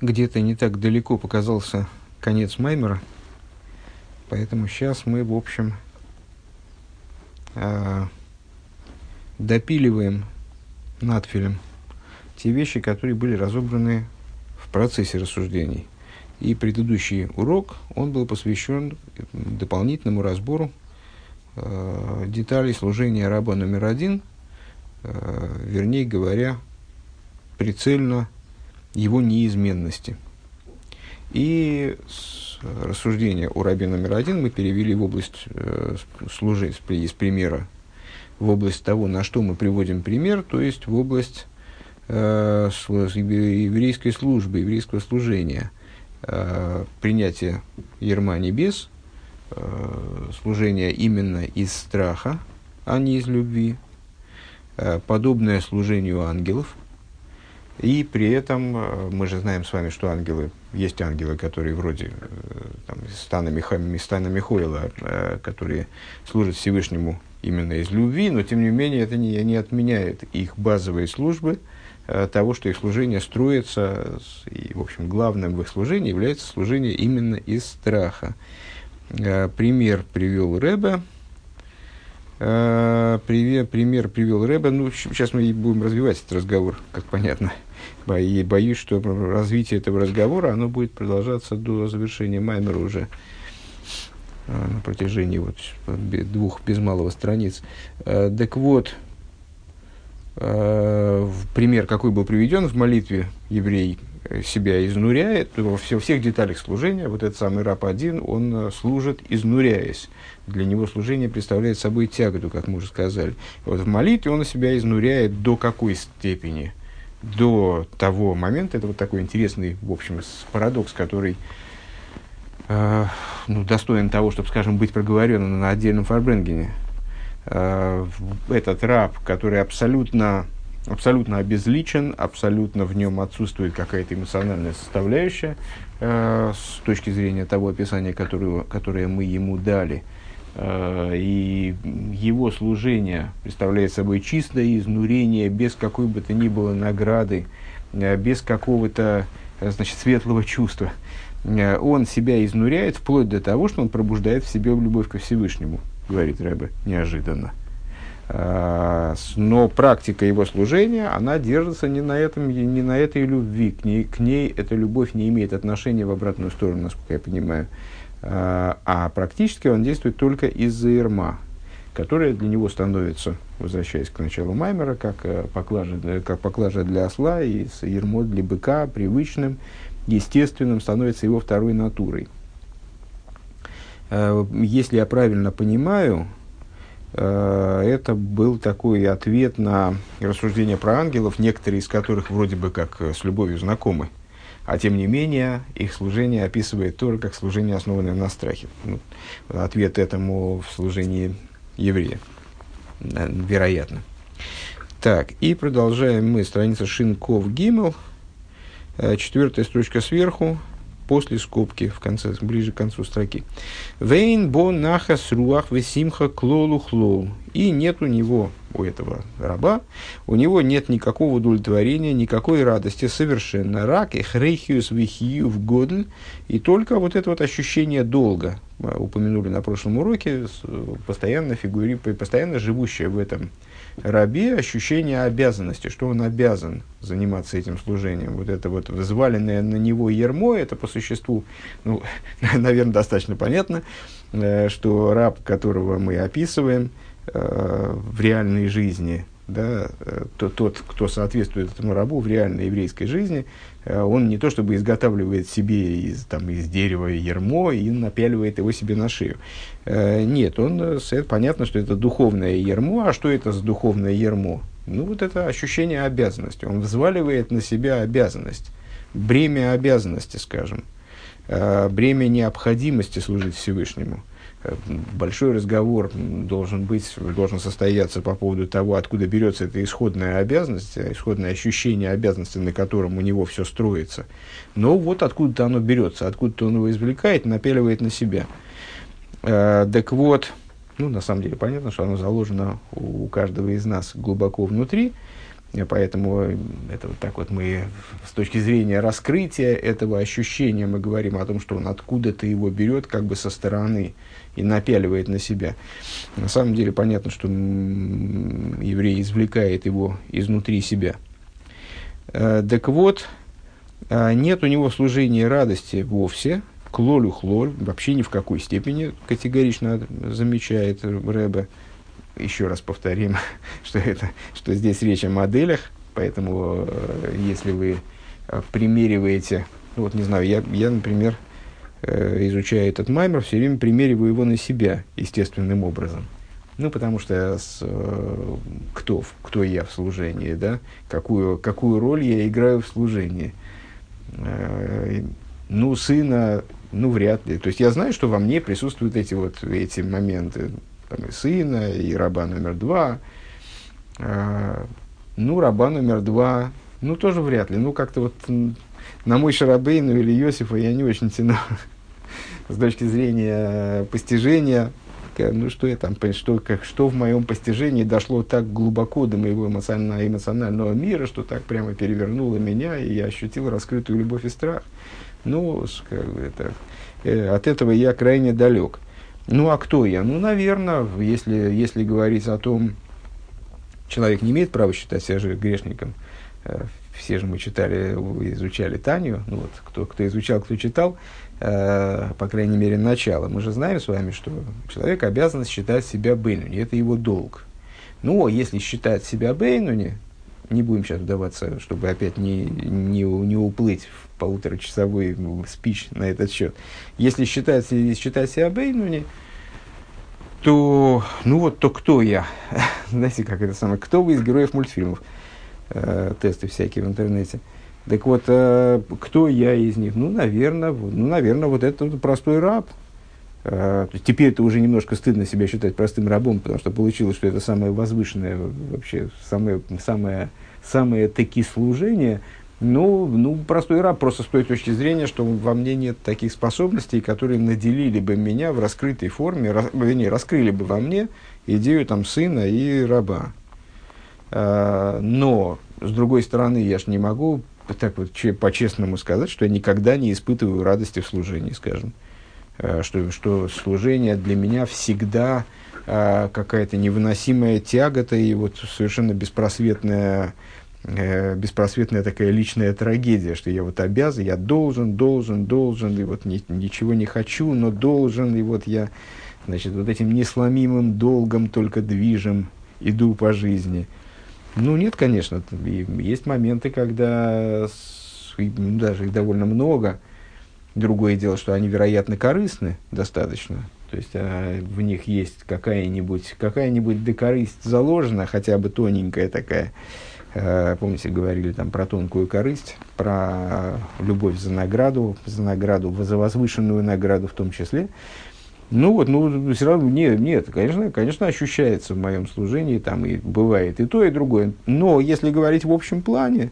где-то не так далеко показался конец Маймера, поэтому сейчас мы, в общем, э, допиливаем надфилем те вещи, которые были разобраны в процессе рассуждений. И предыдущий урок, он был посвящен дополнительному разбору э, деталей служения раба номер один, э, вернее говоря, прицельно его неизменности. И рассуждение о рабе номер один мы перевели в область э, служить из примера, в область того, на что мы приводим пример, то есть в область э, еврейской службы, еврейского служения, э, принятия ерма небес, э, служения именно из страха, а не из любви, э, подобное служению ангелов – и при этом э, мы же знаем с вами, что ангелы, есть ангелы, которые вроде э, там, стана, Миха, стана Михоила, э, которые служат Всевышнему именно из любви, но тем не менее это не, не отменяет их базовые службы, того, что их служение строится, и, в общем, главным в их служении является служение именно из страха. Пример привел Рэбе, пример привел Рэбе. Ну, сейчас мы будем развивать этот разговор, как понятно. И боюсь, что развитие этого разговора оно будет продолжаться до завершения Маймера уже а, на протяжении вот двух без малого страниц. А, так вот, а, пример, какой был приведен в молитве еврей себя изнуряет, во всех деталях служения, вот этот самый раб один, он служит изнуряясь. Для него служение представляет собой тяготу, как мы уже сказали. Вот в молитве он себя изнуряет до какой степени – до того момента, это вот такой интересный, в общем, парадокс, который э, ну, достоин того, чтобы, скажем, быть проговоренным на отдельном фарбренгене. Э, этот раб, который абсолютно, абсолютно обезличен, абсолютно в нем отсутствует какая-то эмоциональная составляющая э, с точки зрения того описания, которое, которое мы ему дали – и его служение представляет собой чистое изнурение, без какой бы то ни было награды, э, без какого-то э, значит, светлого чувства. Он себя изнуряет вплоть до того, что он пробуждает в себе любовь ко Всевышнему, говорит Рэбе, неожиданно. Но практика его служения, она держится не на, этом, не на этой любви. К ней, к ней эта любовь не имеет отношения в обратную сторону, насколько я понимаю. А, а практически он действует только из-за ерма, которая для него становится, возвращаясь к началу Маймера, как э, поклажа, как поклажа для осла, и ермо для быка привычным, естественным, становится его второй натурой. Э, если я правильно понимаю, э, это был такой ответ на рассуждения про ангелов, некоторые из которых вроде бы как с любовью знакомы а тем не менее их служение описывает тоже как служение, основанное на страхе. Ну, ответ этому в служении еврея, вероятно. Так, и продолжаем мы страница Шинков Гимел, э, четвертая строчка сверху, после скобки, в конце, ближе к концу строки. Вейн бо нахас руах весимха клолу хлол. И нет у него, у этого раба, у него нет никакого удовлетворения, никакой радости совершенно. Рак и хрейхиус вихию в годль. И только вот это вот ощущение долга, упомянули на прошлом уроке, постоянно фигурирует, постоянно живущее в этом рабе ощущение обязанности, что он обязан заниматься этим служением. Вот это вот взваленное на него ермо, это по существу, ну, наверное, достаточно понятно, э, что раб, которого мы описываем э, в реальной жизни, да, э, то, тот, кто соответствует этому рабу в реальной еврейской жизни, он не то чтобы изготавливает себе из, там, из дерева ермо и напяливает его себе на шею. Э, нет, он, это понятно, что это духовное ермо. А что это за духовное ермо? Ну, вот это ощущение обязанности. Он взваливает на себя обязанность, бремя обязанности, скажем, бремя необходимости служить Всевышнему – большой разговор должен быть, должен состояться по поводу того, откуда берется эта исходная обязанность, исходное ощущение обязанности, на котором у него все строится. Но вот откуда-то оно берется, откуда-то он его извлекает, напяливает на себя. Э, так вот, ну, на самом деле, понятно, что оно заложено у каждого из нас глубоко внутри. Поэтому это вот так вот мы с точки зрения раскрытия этого ощущения мы говорим о том, что он откуда-то его берет как бы со стороны и напяливает на себя. На самом деле понятно, что еврей извлекает его изнутри себя. Э, так вот, э, нет у него служения радости вовсе, клолю хлоль, вообще ни в какой степени категорично замечает Рэбе еще раз повторим, что, это, что здесь речь о моделях, поэтому э, если вы примериваете, вот не знаю, я, я например, изучая этот маймер, все время примериваю его на себя естественным образом. Ну, потому что с, кто, кто я в служении, да? какую, какую роль я играю в служении. Ну, сына, ну, вряд ли. То есть я знаю, что во мне присутствуют эти вот эти моменты там, и сына, и раба номер два. Ну, раба номер два, ну, тоже вряд ли. Ну, как-то вот на мой Шарабейну или Иосифа я не очень тяну с точки зрения постижения. Ну, что я там, что, как, что в моем постижении дошло так глубоко до моего эмоционального, эмоционального мира, что так прямо перевернуло меня, и я ощутил раскрытую любовь и страх. Ну, как бы это, э, от этого я крайне далек. Ну, а кто я? Ну, наверное, если, если говорить о том, человек не имеет права считать себя же грешником, э, все же мы читали, изучали Таню, ну вот, кто, кто изучал, кто читал, э, по крайней мере, начало. Мы же знаем с вами, что человек обязан считать себя Бейнуни, это его долг. Ну, а если считать себя Бейнуни, не будем сейчас вдаваться, чтобы опять не, не, не уплыть в полуторачасовой спич на этот счет. Если считать, считать себя Бейнуни, то, ну вот, то кто я? Знаете, как это самое, кто вы из героев мультфильмов? Э, тесты всякие в интернете. Так вот, э, кто я из них? Ну, наверное, ну, наверное, вот этот простой раб. Э, теперь это уже немножко стыдно себя считать простым рабом, потому что получилось, что это самое возвышенное, вообще самое, самое, самое таки служение – ну, ну, простой раб, просто с той точки зрения, что во мне нет таких способностей, которые наделили бы меня в раскрытой форме, рас, вернее, раскрыли бы во мне идею там, сына и раба. А, но, с другой стороны, я же не могу так вот по-честному сказать, что я никогда не испытываю радости в служении, скажем. А, что, что служение для меня всегда а, какая-то невыносимая тягота и вот совершенно беспросветная э, беспросветная такая личная трагедия, что я вот обязан, я должен, должен, должен, и вот ни, ничего не хочу, но должен, и вот я, значит, вот этим несломимым долгом только движем, иду по жизни. Ну, нет, конечно, есть моменты, когда ну, даже их довольно много. Другое дело, что они, вероятно, корыстны достаточно. То есть а, в них есть какая-нибудь какая-нибудь декорысть заложена, хотя бы тоненькая такая. Э, помните, говорили там про тонкую корысть, про любовь за награду, за награду, за возвышенную награду в том числе. Ну вот, ну все равно нет, нет, конечно, конечно ощущается в моем служении, там и бывает и то, и другое. Но если говорить в общем плане,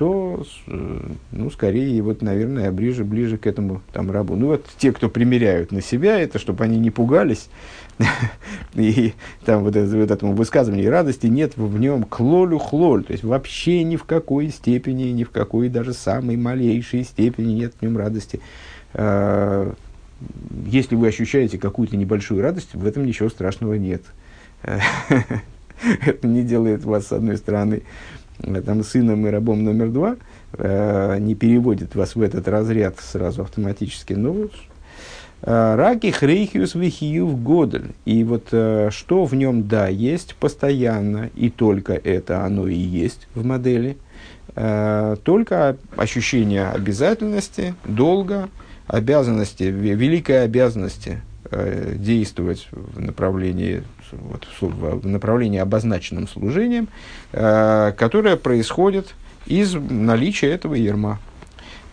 то, э, ну, скорее, вот, наверное, ближе, ближе к этому там рабу. Ну, вот те, кто примеряют на себя это, чтобы они не пугались, и там вот, это, вот этому высказыванию радости нет в нем клолю хлоль, то есть вообще ни в какой степени, ни в какой даже самой малейшей степени нет в нем радости. Если вы ощущаете какую-то небольшую радость, в этом ничего страшного нет. Это не делает вас, с одной стороны, там, сыном и рабом номер два, а, не переводит вас в этот разряд сразу автоматически, но Э, раки хрейхиус вихиюв годель. И вот э, что в нем, да, есть постоянно, и только это оно и есть в модели, э, только ощущение обязательности, долга, обязанности, великой обязанности действовать в направлении, вот, в направлении обозначенным служением, которое происходит из наличия этого ерма.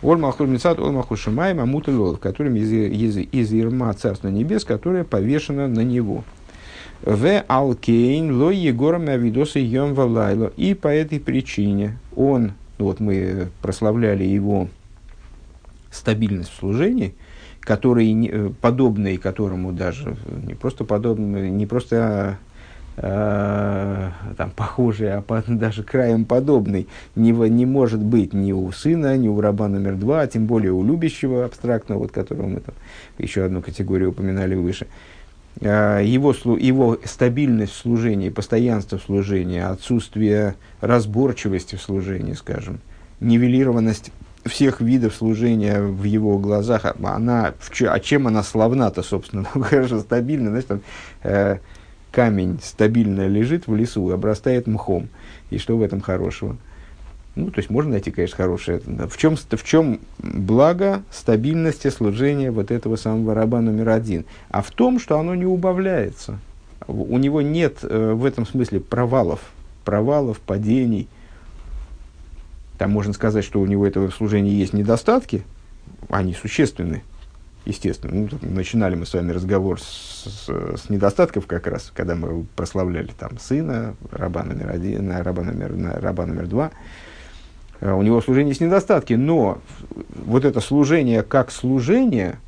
Ор Махур Мецат, Ор Махур котором из, из, из Ирма Царства Небес, которое повешено на него. В Алкейн, Ло Егором Авидоса Йом Валайло. И по этой причине он, вот мы прославляли его стабильность в служении, который, подобный которому даже, не просто подобный, не просто э, там, похожий, а по, даже краем подобный, не, не может быть ни у сына, ни у раба номер два, а тем более у любящего абстрактного, вот, которого мы там еще одну категорию упоминали выше. Э, его, его стабильность в служении, постоянство в служении, отсутствие разборчивости в служении, скажем, нивелированность всех видов служения в его глазах, а она, а чем она славна-то, собственно, хорошо, стабильно, знаешь, там, э, камень стабильно лежит в лесу, обрастает мхом. И что в этом хорошего? Ну, то есть можно найти, конечно, хорошее. В чем, в чем благо стабильности служения вот этого самого раба номер один? А в том, что оно не убавляется. У него нет э, в этом смысле провалов, провалов, падений. Там можно сказать, что у него этого служения есть недостатки, они существенны естественно. Ну, начинали мы с вами разговор с, с, с недостатков как раз, когда мы прославляли там сына, раба номер один, раба номер, раба номер два. А у него служение с недостатки, но вот это служение как служение,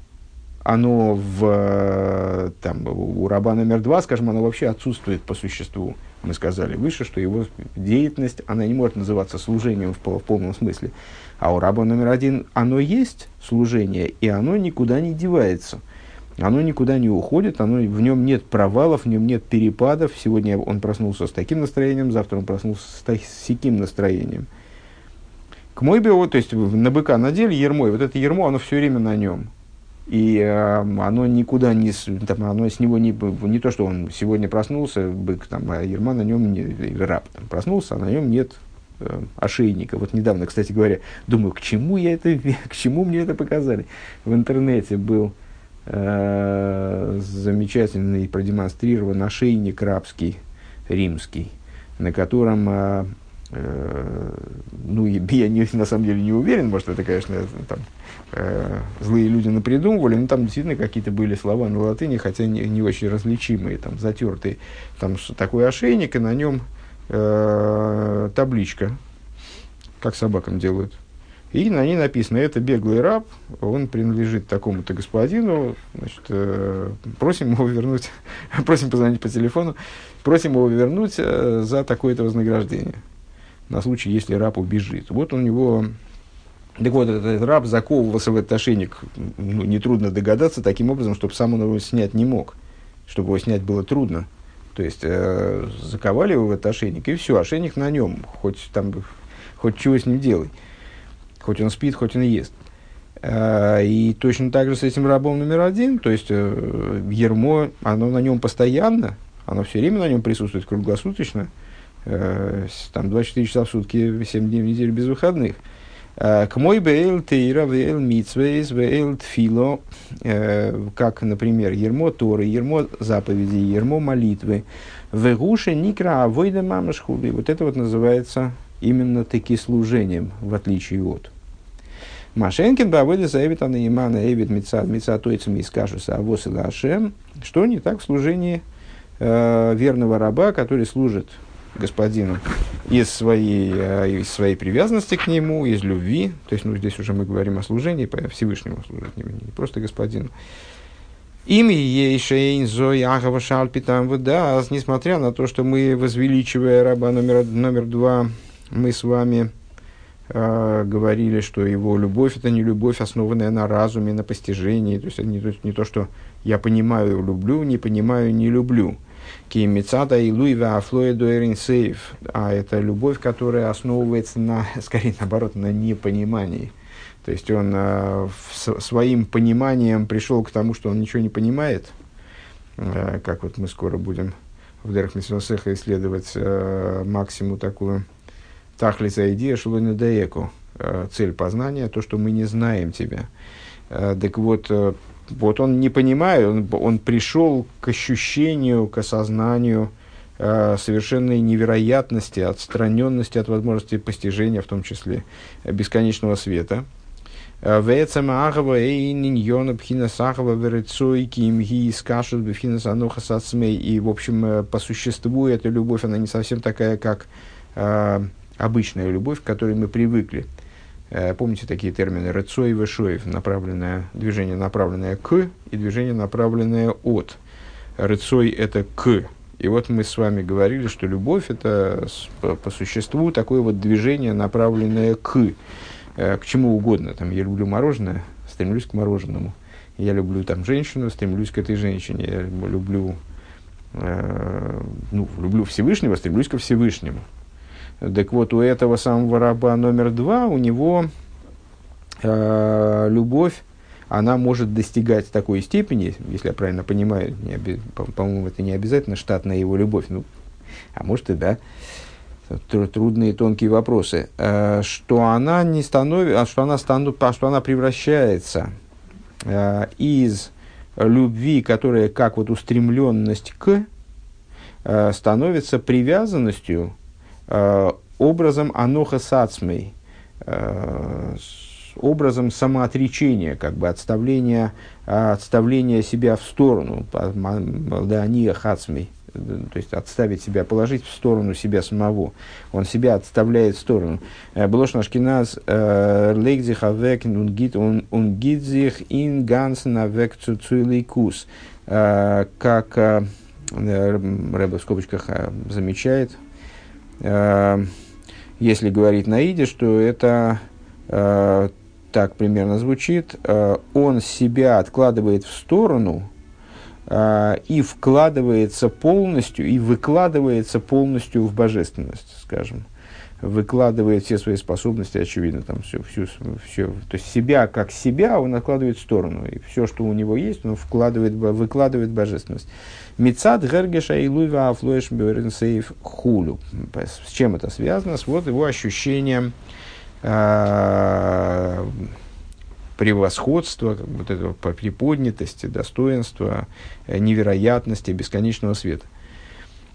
оно в, там, у раба номер два, скажем, оно вообще отсутствует по существу. Мы сказали выше, что его деятельность, она не может называться служением в, в полном смысле. А у раба номер один оно есть служение, и оно никуда не девается. Оно никуда не уходит, оно, в нем нет провалов, в нем нет перепадов. Сегодня он проснулся с таким настроением, завтра он проснулся с, так, с таким настроением. К мой био, то есть на быка надели ермо, вот это ермо, оно все время на нем. И э, оно никуда не, там, оно с него не, не то, что он сегодня проснулся, бык, там, а ерма на нем, не, раб там, проснулся, а на нем нет э, ошейника. Вот недавно, кстати говоря, думаю, к чему я это, к чему мне это показали. В интернете был э, замечательный продемонстрирован ошейник рабский, римский, на котором, э, э, ну, я не, на самом деле не уверен, может, это, конечно, там, э, злые люди напридумывали, но там действительно какие-то были слова на латыни, хотя не, не очень различимые, там, затертые. Там такой ошейник, и на нем э, табличка, как собакам делают. И на ней написано, это беглый раб, он принадлежит такому-то господину, значит, э, просим его вернуть, просим позвонить по телефону, просим его вернуть э, за такое-то вознаграждение, на случай, если раб убежит. Вот у него, так вот, этот раб заковывался в этот ошейник, ну, нетрудно догадаться, таким образом, чтобы сам он его снять не мог, чтобы его снять было трудно. То есть э, заковали его в этот ошейник, и все, ошейник на нем, хоть там, хоть чего с ним делай. Хоть он спит, хоть он ест. Э, и точно так же с этим рабом номер один, то есть э, ермо, оно на нем постоянно, оно все время на нем присутствует круглосуточно, э, там 24 часа в сутки, 7 дней в неделю без выходных. Э, к мой бейл тейра вейл митсвейс вейл тфило, э, как, например, ермо Торы, ермо заповеди, ермо молитвы, вегуше никра авойда мамашхули. Вот это вот называется именно таки служением, в отличие от. Машенкин бавыда заявит анаимана эвид мецад мецатойцам и скажуса авос и лашем, что не так в служении э, верного раба, который служит господину из своей, э, из своей привязанности к нему, из любви. То есть, ну, здесь уже мы говорим о служении, по Всевышнему служить, не, просто господину. Ими ейшейн зой ахава шальпитам вода, несмотря на то, что мы, возвеличивая раба номер, номер два, мы с вами э, говорили, что его любовь это не любовь, основанная на разуме, на постижении. То есть не, не то, что я понимаю, люблю, не понимаю, не люблю. Кимицата и Луива Афлоя Дуэрин Сейф. А это любовь, которая основывается на, скорее наоборот, на непонимании. То есть он э, своим пониманием пришел к тому, что он ничего не понимает, э, как вот мы скоро будем в Дерх Мисвасеха исследовать э, максимум такую тахлица идея шелуна даеку, э, цель познания, то, что мы не знаем тебя. Э, так вот, э, вот он не понимает, он, он пришел к ощущению, к осознанию э, совершенной невероятности, отстраненности от возможности постижения, в том числе бесконечного света. Э. И, в общем, э, по существу эта любовь, она не совсем такая, как э, обычная любовь, к которой мы привыкли. Э, помните такие термины «рецой» и «вешоев», направленное, движение, направленное к, и движение, направленное от. «Рецой» — это к, И вот мы с вами говорили, что любовь это по, по существу такое вот движение, направленное к, э, к чему угодно. Там, я люблю мороженое, стремлюсь к мороженому. Я люблю там женщину, стремлюсь к этой женщине. Я люблю, э, ну, люблю Всевышнего, стремлюсь ко Всевышнему. Так вот, у этого самого раба номер два, у него э, любовь она может достигать такой степени, если я правильно понимаю, не оби, по- по-моему, это не обязательно штатная его любовь, ну, а может и да, трудные тонкие вопросы, э, что она не становится, что она стану, что она превращается э, из любви, которая как вот устремленность к, э, становится привязанностью образом аноха сацмей, э, образом самоотречения, как бы отставления, отставления себя в сторону, Малдания Хацмей, то есть отставить себя, положить в сторону себя самого. Он себя отставляет в сторону. Блош Нашкиназ лейгзих авек унгидзих ин гансен авек цуцуйлейкус. Как Рэбе в скобочках замечает, если говорить на иде, что это так примерно звучит, э, он себя откладывает в сторону э, и вкладывается полностью, и выкладывается полностью в божественность, скажем. Выкладывает все свои способности, очевидно, там все, всю, все, то есть себя как себя он откладывает в сторону, и все, что у него есть, он вкладывает, выкладывает божественность. Мецад Гергеша и Луйва Афлоеш Бюренсейф Хулю. С чем это связано? С вот его ощущением, э, превосходства, вот этого приподнятости, достоинства, э, невероятности, бесконечного света.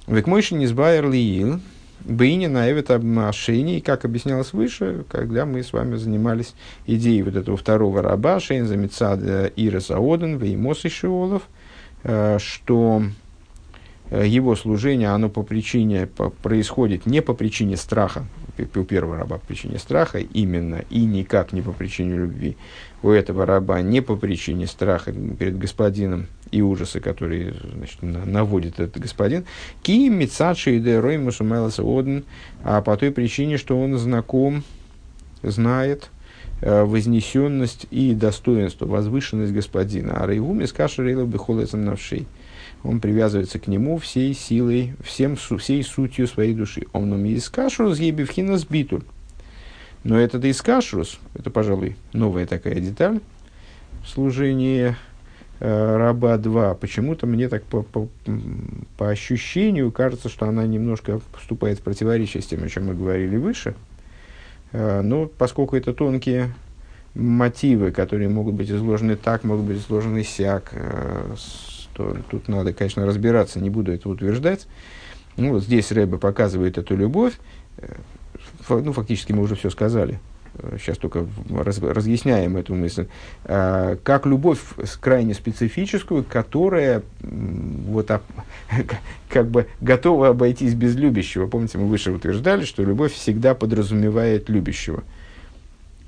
Век мойши не сбайер лиил, Бейни на Эвет Ашени, как объяснялось выше, когда мы с вами занимались идеей вот этого второго раба, Шейн Замицад Иреса Оден, Веймос и Шиолов, э, что э, его служение, оно по причине, по, происходит не по причине страха, у первого раба по причине страха именно, и никак не по причине любви. У этого раба не по причине страха перед господином и ужасы, которые значит, наводит этот господин. Ки мицадши и дерой оден, а по той причине, что он знаком, знает э, вознесенность и достоинство, возвышенность господина. А рейгуми скашерейла бихолецам навшей он привязывается к нему всей силой, всем, всей сутью своей души. Он нам искашрус ебевхина сбитуль. Но этот искашрус, это, пожалуй, новая такая деталь в э, раба 2. Почему-то мне так по, по, по ощущению кажется, что она немножко вступает в противоречие с тем, о чем мы говорили выше. Э, но поскольку это тонкие мотивы, которые могут быть изложены так, могут быть изложены сяк, э, то тут надо, конечно, разбираться, не буду это утверждать. Ну, вот здесь Рэбе показывает эту любовь. Э, ну, фактически мы уже все сказали. Сейчас э, только раз, разъясняем эту мысль. А, как любовь крайне специфическую, которая вот, а, как бы готова обойтись без любящего. Помните, мы выше утверждали, что любовь всегда подразумевает любящего.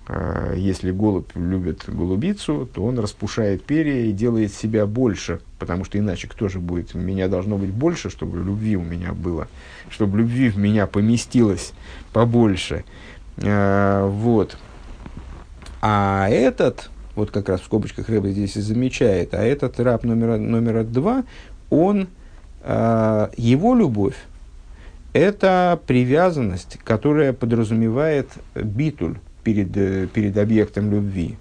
А, если голубь любит голубицу, то он распушает перья и делает себя больше, потому что иначе кто же будет? Меня должно быть больше, чтобы любви у меня было, чтобы любви в меня поместилось побольше. А, вот. А этот, вот как раз в скобочках Рэба здесь и замечает, а этот раб номер, номер два, он, а, его любовь, это привязанность, которая подразумевает битуль, перед, э, перед объектом любви,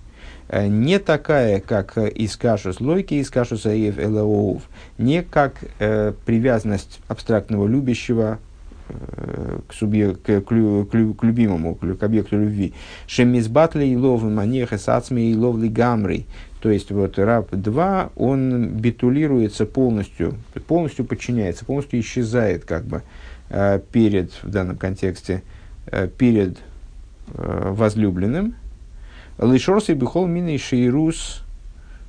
э, не такая, как из кашус лойки, из кашус аев элаоув, не как э, привязанность абстрактного любящего э, к, субъек, к, к, к, к любимому, к, к объекту любви. Шемизбатли и лов манеха сацми и ловли гамри. То есть вот раб 2, он битулируется полностью, полностью подчиняется, полностью исчезает как бы э, перед, в данном контексте, э, перед Э, возлюбленным. Лишорс и бихол мины шейрус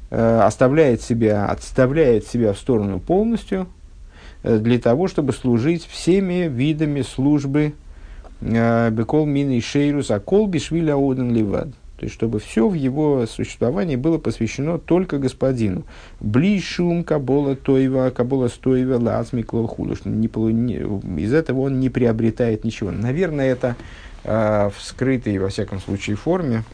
оставляет себя, отставляет себя в сторону полностью для того, чтобы служить всеми видами службы Бекол мины шейрус, а кол бишвиля оден ливад. То есть, чтобы все в его существовании было посвящено только господину. Блишум кабола тойва, кабола стоева лазми не, не, из этого он не приобретает ничего. Наверное, это э, в скрытой, во всяком случае, форме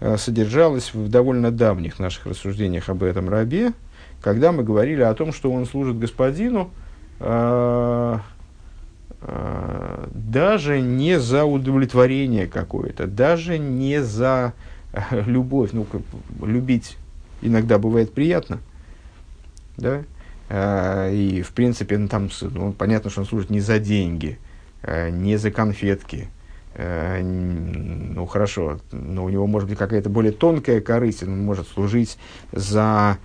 э, содержалось в довольно давних наших рассуждениях об этом рабе, когда мы говорили о том, что он служит господину, э, Э, даже не за удовлетворение какое-то, даже не за э, любовь. Ну, любить иногда бывает приятно, да, э, и, в принципе, ну, там, ну, понятно, что он служит не за деньги, не за конфетки, ну, хорошо, но у него может быть какая-то более тонкая корысть, он может служить за,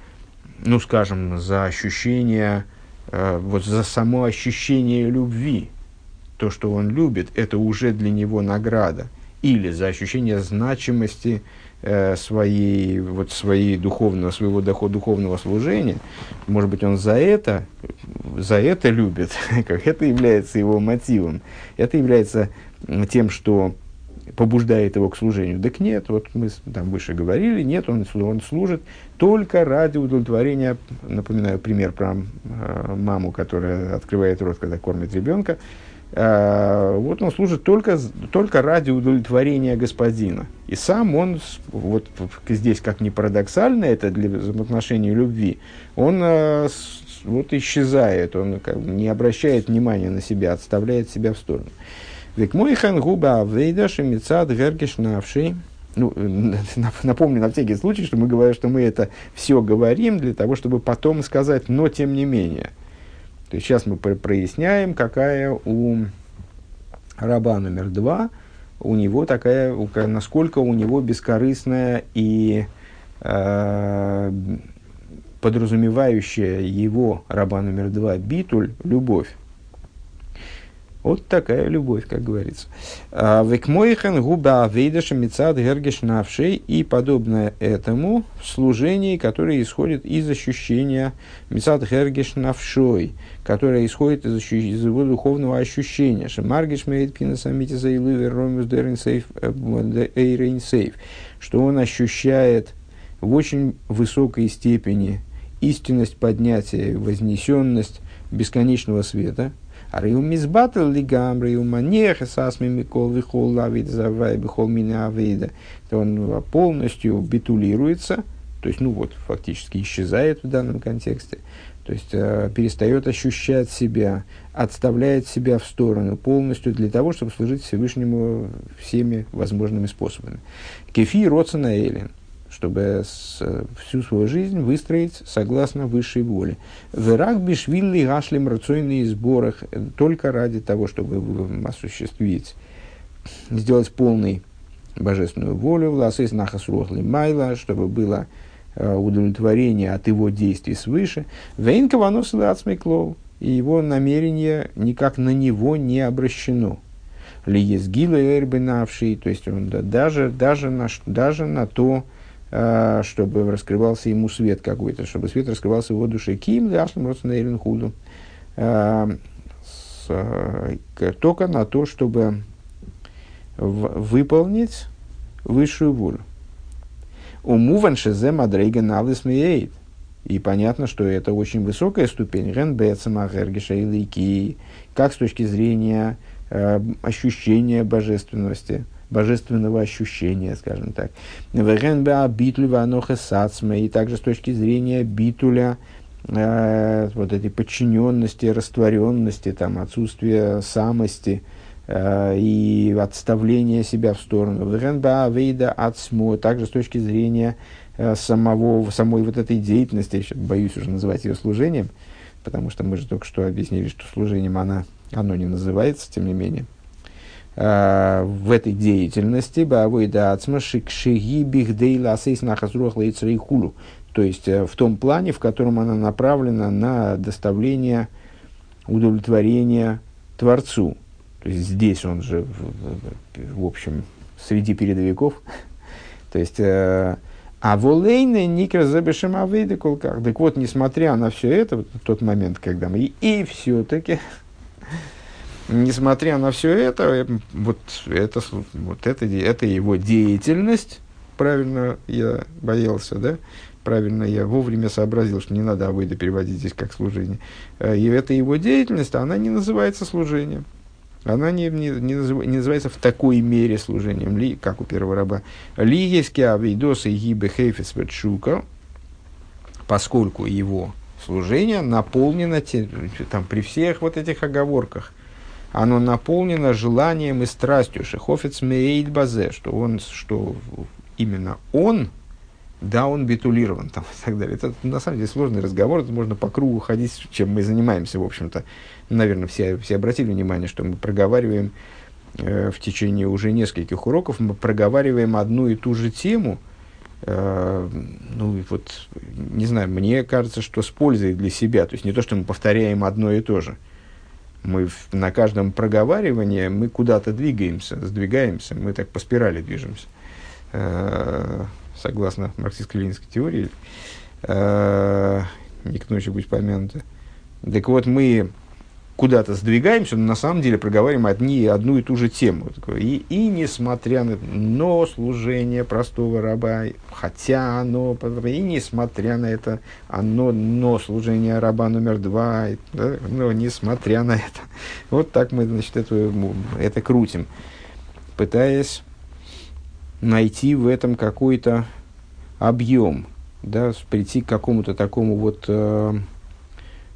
ну, скажем, за ощущение, вот за само ощущение любви, то, что он любит, это уже для него награда. Или за ощущение значимости э, своей, вот, своей духовного, своего духовного служения. Может быть, он за это, за это любит, как это является его мотивом. Это является тем, что побуждает его к служению. Так нет, вот мы там выше говорили, нет, он, он служит только ради удовлетворения, напоминаю пример про э, маму, которая открывает рот, когда кормит ребенка, Э, вот он служит только, только ради удовлетворения господина. И сам он, вот здесь как ни парадоксально это для взаимоотношений любви, он э, вот исчезает, он не обращает внимания на себя, отставляет себя в сторону. Век мой хан губа авейда шемицад гергеш навший. Ну, напомню на всякий случай, что мы говорим, что мы это все говорим для того, чтобы потом сказать, но тем не менее – то есть сейчас мы проясняем, какая у раба номер два, у него такая, насколько у него бескорыстная и э, подразумевающая его раба номер два битуль любовь. Вот такая любовь, как говорится. А, Векмойхен губа авейдаша мецад гергеш навшей и подобное этому в служении, которое исходит из ощущения мецад гергеш навшой, которое исходит из, из его духовного ощущения. Шемаргеш мейт пинасамити заилывер ромус деринсейф эйрейнсейф, что он ощущает в очень высокой степени истинность поднятия, вознесенность бесконечного света – Арил мизбатл лигамры и уманеха сасми микол вихол мина авейда. То он полностью битулируется, то есть, ну вот, фактически исчезает в данном контексте. То есть э, перестает ощущать себя, отставляет себя в сторону полностью для того, чтобы служить Всевышнему всеми возможными способами. Кефи Роцена Эллин – чтобы с, всю свою жизнь выстроить согласно высшей воле. Верак бишвилли гашлем рацойные сборах только ради того, чтобы осуществить, сделать полный божественную волю, власыс нахас майла, чтобы было э, удовлетворение от его действий свыше. Вейн каванос лацмиклов, и его намерение никак на него не обращено. Ли есть гила эрбинавший, то есть он да, даже, даже, на, даже на то, чтобы раскрывался ему свет какой-то, чтобы свет раскрывался в его душе. Ким ляшлем родственный худу. Только на то, чтобы выполнить высшую волю. Умуван шезе мадрейга налыс И понятно, что это очень высокая ступень. Ренбецема, Гергиша и как с точки зрения э, ощущения божественности, божественного ощущения, скажем так. И также с точки зрения битуля, э, вот этой подчиненности, растворенности, там, отсутствия самости э, и отставления себя в сторону. Также с точки зрения э, самого, самой вот этой деятельности, я боюсь уже называть ее служением, потому что мы же только что объяснили, что служением она, оно не называется, тем не менее в этой деятельности. То есть э, в том плане, в котором она направлена на доставление удовлетворения Творцу. То есть здесь он же, в, в общем, среди передовиков. То есть, э, а волейны никра забешем авейда колках. Так вот, несмотря на все это, вот, тот момент, когда мы и, и все-таки несмотря на все это, э, вот это, вот это, это его деятельность, правильно я боялся, да, правильно я вовремя сообразил, что не надо авойда переводить здесь как служение. Э, и это его деятельность, она не называется служением. Она не, не, не, назыв, не называется в такой мере служением, ли, как у первого раба. Ли есть авейдоса и гибе хейфес шука, поскольку его служение наполнено, те, там, при всех вот этих оговорках, оно наполнено желанием и страстью, шехофец мейд базе, что он, что именно он, да, он битулирован там, и так далее. Это на самом деле сложный разговор, это можно по кругу ходить, чем мы занимаемся, в общем-то. Наверное, все, все обратили внимание, что мы проговариваем э, в течение уже нескольких уроков, мы проговариваем одну и ту же тему, э, ну, вот, не знаю, мне кажется, что с пользой для себя, то есть не то, что мы повторяем одно и то же. Мы на каждом проговаривании мы куда-то двигаемся, сдвигаемся, мы так по спирали движемся. Э, согласно марксистско-ленинской теории, э, не к ночи быть помянуто. Так вот, мы куда-то сдвигаемся, но на самом деле проговариваем одни, одну и ту же тему. И, и несмотря на но служение простого раба, хотя оно, и несмотря на это, оно, но служение раба номер два, да, но несмотря на это. Вот так мы, значит, это, это крутим, пытаясь найти в этом какой-то объем, да, прийти к какому-то такому вот э,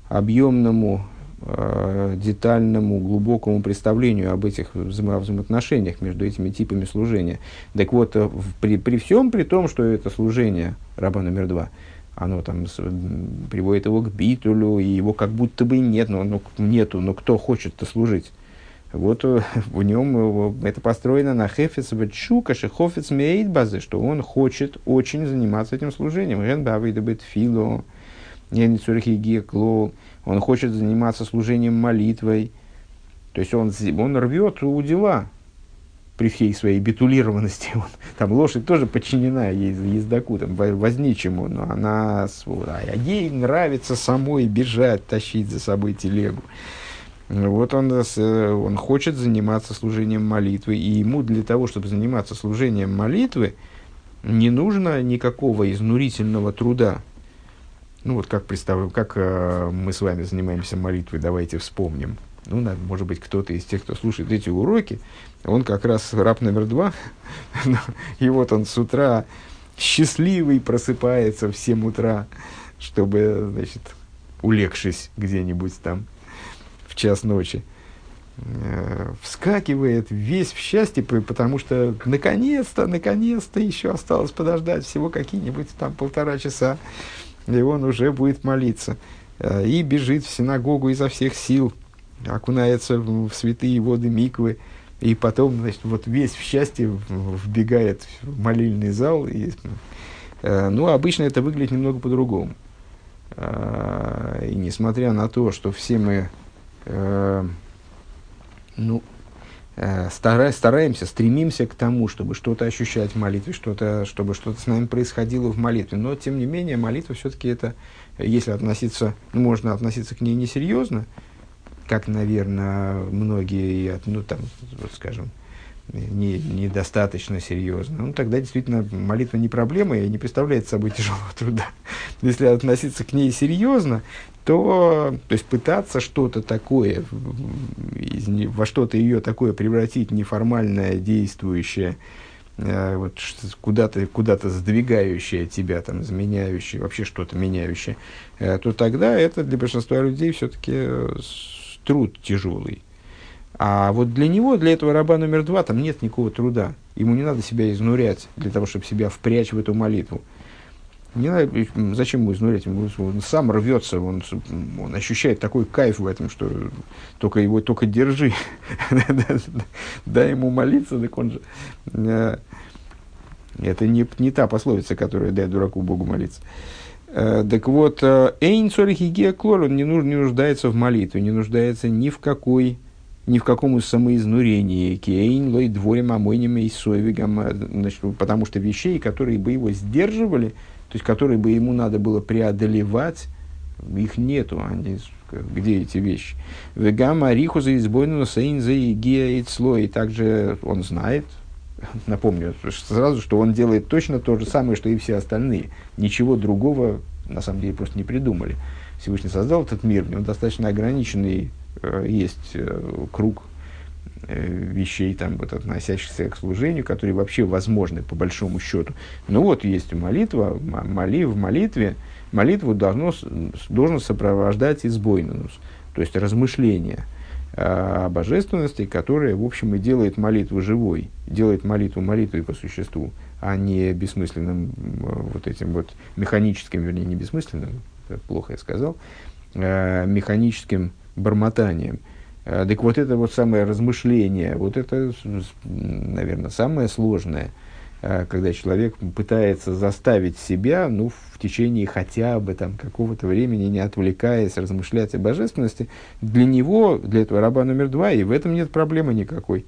объемному, э, детальному, глубокому представлению об этих взаимо взаимоотношениях между этими типами служения. Так вот, э, при, при всем при том, что это служение раба номер два, оно там с, приводит его к битулю, и его как будто бы нет, но, но нету, но кто хочет-то служить? Вот э, в нем э, это построено на хефец чука шехофец мейд базы, что он хочет очень заниматься этим служением. Ренбавидабет фило, гекло. Он хочет заниматься служением молитвой. То есть он, он рвет у дела при всей своей битулированности. Он, там лошадь тоже подчинена ездаку, там, возничему, но она, а ей нравится самой бежать, тащить за собой телегу. Вот он, э, он хочет заниматься служением молитвы, и ему для того, чтобы заниматься служением молитвы, не нужно никакого изнурительного труда. Ну вот как, представим, как э, мы с вами занимаемся молитвой, давайте вспомним. Ну, надо, может быть, кто-то из тех, кто слушает эти уроки, он как раз раб номер два, и вот он с утра счастливый просыпается в 7 утра, чтобы, значит, улегшись где-нибудь там, час ночи, э, вскакивает весь в счастье, потому что наконец-то, наконец-то еще осталось подождать всего какие-нибудь там полтора часа, и он уже будет молиться. Э, и бежит в синагогу изо всех сил, окунается в святые воды миквы, и потом, значит, вот весь в счастье вбегает в молильный зал. И, э, ну, обычно это выглядит немного по-другому. И несмотря на то, что все мы э, ну, э, стараемся, стремимся к тому, чтобы что-то ощущать в молитве, что-то, чтобы что-то с нами происходило в молитве. Но, тем не менее, молитва все-таки это, если относиться, ну, можно относиться к ней несерьезно, как, наверное, многие, ну, там, вот, скажем, не, недостаточно серьезно, ну, тогда действительно молитва не проблема и не представляет собой тяжелого труда. Если относиться к ней серьезно, то, то есть пытаться что-то такое, во что-то ее такое превратить неформальное, действующее, э, вот, куда-то куда сдвигающее тебя, там, заменяющее, вообще что-то меняющее, э, то тогда это для большинства людей все-таки э, труд тяжелый. А вот для него, для этого раба номер два, там нет никакого труда. Ему не надо себя изнурять для того, чтобы себя впрячь в эту молитву. Не надо, зачем ему изнурять? Он сам рвется, он, он ощущает такой кайф в этом, что только его только держи. Дай ему молиться, так он же... Э, это не, не та пословица, которая дай дураку Богу молиться. Э, так вот, э, Эйн Цорихигия Клор, он не, нуж, не нуждается в молитве, не нуждается ни в какой ни в каком самоизнурении, кейн, лой, дворем, амойнем и совигом, значит, потому что вещей, которые бы его сдерживали, то есть которые бы ему надо было преодолевать Их нету, они, где эти вещи? Вегама риху за избойну сейн за и слой. И также он знает, напомню сразу, что он делает точно то же самое, что и все остальные. Ничего другого, на самом деле, просто не придумали. Всевышний создал этот мир, в нем достаточно ограниченный э, есть э, круг вещей, там, вот, относящихся к служению, которые вообще возможны по большому счету. Ну вот есть молитва, моли, в молитве, молитву должно, должно сопровождать избойнус, то есть размышление – о божественности, которая, в общем, и делает молитву живой, делает молитву молитвой по существу, а не бессмысленным вот этим вот механическим, вернее, не бессмысленным, плохо я сказал, э, механическим бормотанием. Э, так вот это вот самое размышление, вот это, наверное, самое сложное – Э, когда человек пытается заставить себя, ну, в течение хотя бы там какого-то времени, не отвлекаясь, размышлять о божественности, для него, для этого раба номер два, и в этом нет проблемы никакой.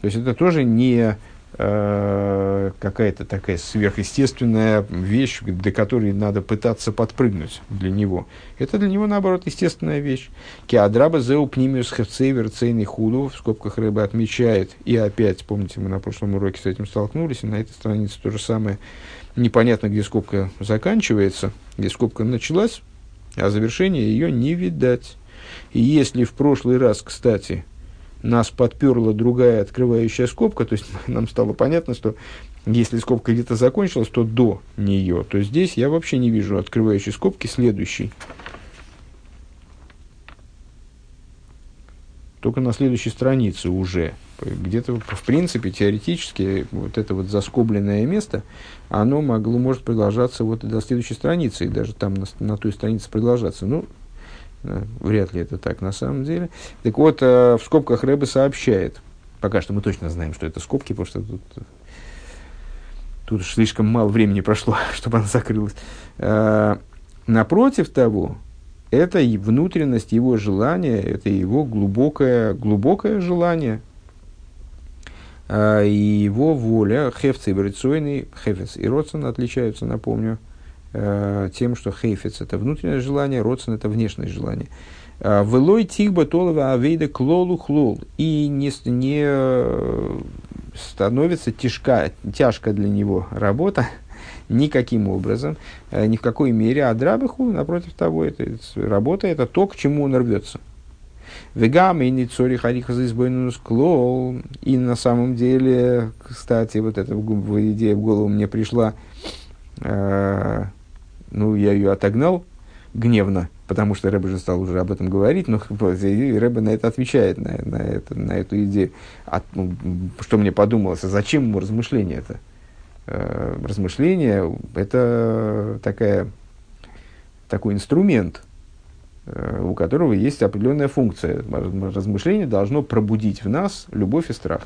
То есть это тоже не Э, какая-то такая сверхъестественная вещь, для которой надо пытаться подпрыгнуть для него. Это для него, наоборот, естественная вещь. Кеадраба зеу пнимиус хевцейвер цейный худу, в скобках рыба отмечает, и опять, помните, мы на прошлом уроке с этим столкнулись, и на этой странице то же самое, непонятно, где скобка заканчивается, где скобка началась, а завершение ее не видать. И если в прошлый раз, кстати, нас подперла другая открывающая скобка, то есть нам стало понятно, что если скобка где-то закончилась, то до нее. То здесь я вообще не вижу открывающей скобки следующей. Только на следующей странице уже. Где-то, в принципе, теоретически, вот это вот заскобленное место, оно могло, может продолжаться вот до следующей страницы, и даже там на, на той странице продолжаться. Ну, Вряд ли это так на самом деле. Так вот, э, в скобках Рэбе сообщает, пока что мы точно знаем, что это скобки, потому что тут, тут уж слишком мало времени прошло, чтобы она закрылась. Э, напротив того, это и внутренность его желания, это его глубокое, глубокое желание, э, и его воля, хефц и брицойный, хефец и родсон отличаются, напомню, э, тем, что хейфец – это внутреннее желание, родствен – это внешнее желание. Э, Велой тихба толова авейда клолу хлол. И не, не э, становится тяжка, тяжко для него работа никаким образом, э, ни в какой мере. А драбиху, напротив того, это, работа – это то, к чему он рвется. Вегам и ницори хариха за клол. И на самом деле, кстати, вот эта идея в голову мне пришла, ну, я ее отогнал гневно, потому что Рэбе же стал уже об этом говорить, но Рэбе на это отвечает, на, на, это, на эту идею. А, ну, что мне подумалось, а зачем ему размышление это? Э, размышление – это такая, такой инструмент, э, у которого есть определенная функция. Размышление должно пробудить в нас любовь и страх.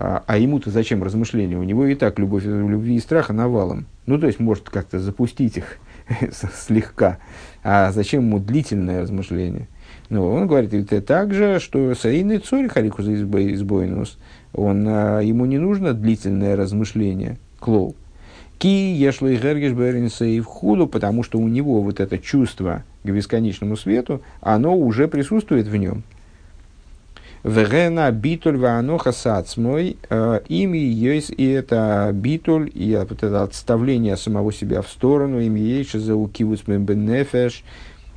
А, а ему-то зачем размышления? У него и так любовь, любви и страха навалом. Ну, то есть, может как-то запустить их слегка. А зачем ему длительное размышление? Ну, он говорит это также, что Саидный Цорь Харикуза избойнус, он, а, ему не нужно длительное размышление, клоу. Ки ешло и гергеш и в худу, потому что у него вот это чувство к бесконечному свету, оно уже присутствует в нем. Вегена битуль ваноха сацмой, э, ими есть и это битуль, и вот это отставление самого себя в сторону, ими есть за укивус бенефеш,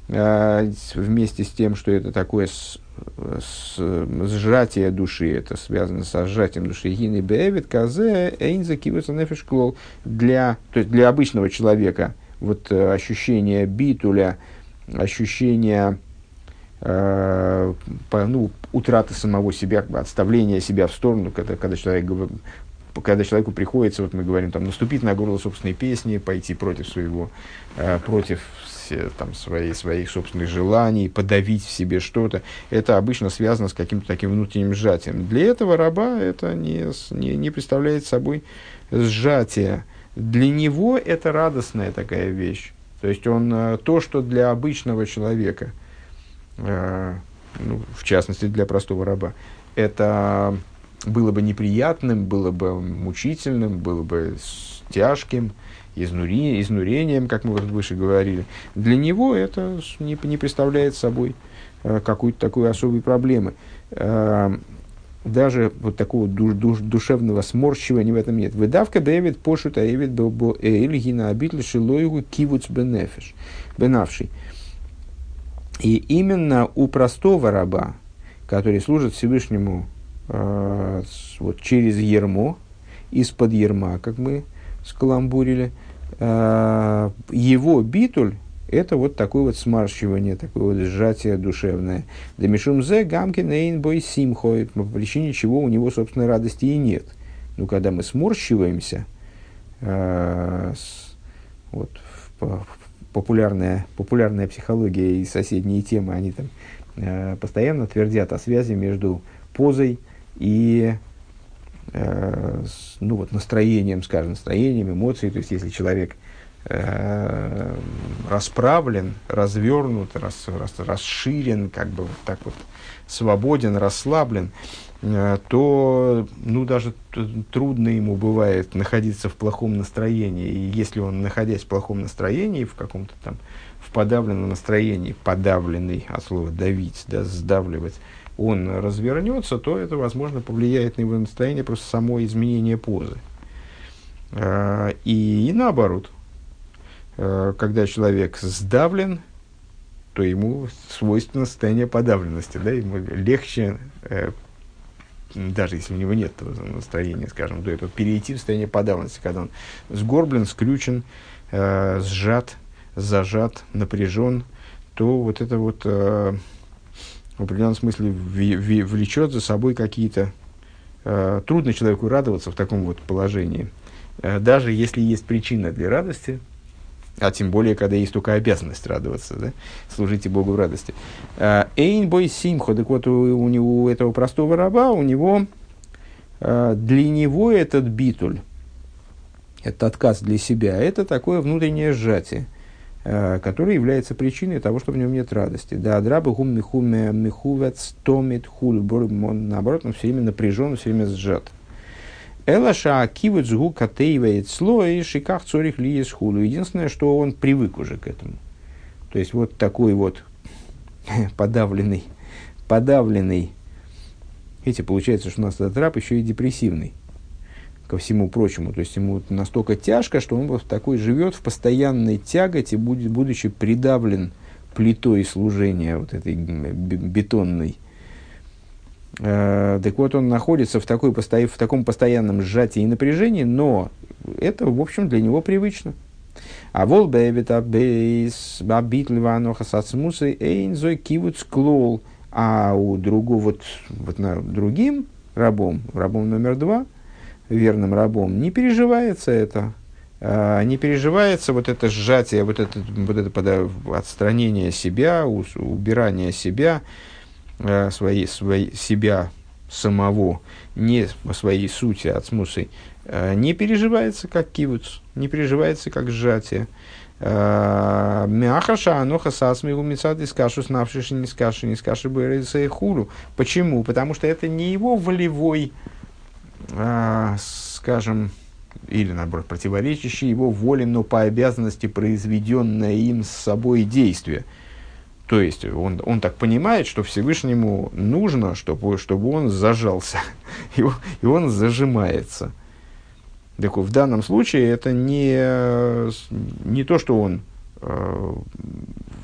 э, вместе с тем, что это такое с, с, сжатие души, это связано с сжатием души. Гины бевит казе эйн за нефеш клол. Для, то есть для обычного человека вот э, ощущение битуля, ощущение э, по, ну, утраты самого себя, отставления себя в сторону, когда, когда, человек, когда человеку приходится, вот мы говорим, там, наступить на горло собственной песни, пойти против своего, э, против там, своей, своих собственных желаний, подавить в себе что-то, это обычно связано с каким-то таким внутренним сжатием. Для этого раба это не, не, не представляет собой сжатие. Для него это радостная такая вещь. То есть он э, то, что для обычного человека – ну, в частности для простого раба, это было бы неприятным, было бы мучительным, было бы тяжким, изнури, изнурением, как мы выше говорили, для него это не, не представляет собой э, какую-то такую особую проблемы. Э, даже вот такого душ, душ, душевного сморщивания в этом нет. Выдавка Дэвид пошут аевид бо эльгина обитель шилоеву кивуц бенефиш, бенавший. И именно у простого раба, который служит Всевышнему э, вот через ермо, из-под ерма, как мы скаламбурили, э, его битуль это вот такое вот смарщивание, такое вот сжатие душевное. Да мишумзе гамкин эйнбой симхой, по причине чего у него, собственно, радости и нет. Ну, когда мы сморщиваемся, э, с, вот, в, популярная, популярная психология и соседние темы, они там э, постоянно твердят о связи между позой и э, с, ну, вот, настроением, скажем, настроением, эмоцией. То есть, если человек Э, расправлен, развернут, рас, рас, расширен, как бы вот так вот свободен, расслаблен, то ну, даже трудно ему бывает находиться в плохом настроении. И если он, находясь в плохом настроении, в каком-то там в подавленном настроении, подавленный от слова давить, да, сдавливать, он развернется, то это, возможно, повлияет на его настроение просто само изменение позы. Э, и, и наоборот – Э, когда человек сдавлен, то ему свойственно состояние подавленности, да, ему легче, э, даже если у него нет настроения, скажем, до этого, перейти в состояние подавленности, когда он сгорблен, скрючен, э, сжат, зажат, напряжен, то вот это вот э, в определенном смысле влечет за собой какие-то... Э, трудно человеку радоваться в таком вот положении. Э, даже если есть причина для радости – а тем более, когда есть только обязанность радоваться, да? служите Богу в радости. А, Эйн бой симхо, так вот у, у, него, у этого простого раба, у него, а, для него этот битуль, этот отказ для себя, это такое внутреннее сжатие, а, которое является причиной того, что в нем нет радости. Да, драбы гум михуме михувец томит хуль, он наоборот, он все время напряжен, все время сжат. Элаша акивы дзгу катеивает слой шиках цорих ли хулу. Единственное, что он привык уже к этому. То есть вот такой вот подавленный, подавленный. Видите, получается, что у нас этот раб еще и депрессивный ко всему прочему. То есть ему настолько тяжко, что он вот такой живет в постоянной тяготе, будет, будучи придавлен плитой служения вот этой бетонной. Э, так вот, он находится в, такой, в таком постоянном сжатии и напряжении, но это, в общем, для него привычно. А вол бэбит абейс бабит ливаноха сацмусы эйнзой кивуц клол. А у другого, вот, вот на, другим рабом, рабом номер два, верным рабом, не переживается это. А, не переживается вот это сжатие, вот это, вот это отстранение себя, убирание себя, своей, своей, себя самого, не по своей сути, от смусы, э, не переживается как кивуц, не переживается как сжатие. Э, Мяхаша, аноха сасмигу мецад из кашу снавшиши не скаши, не скаши бэрэсэй хуру. Почему? Потому что это не его волевой, э, скажем, или наоборот, противоречащий его воле, но по обязанности произведенное им с собой действие – то есть он, он так понимает, что Всевышнему нужно, чтобы, чтобы он зажался, и, он, и он зажимается. Так в данном случае это не, не то, что он э,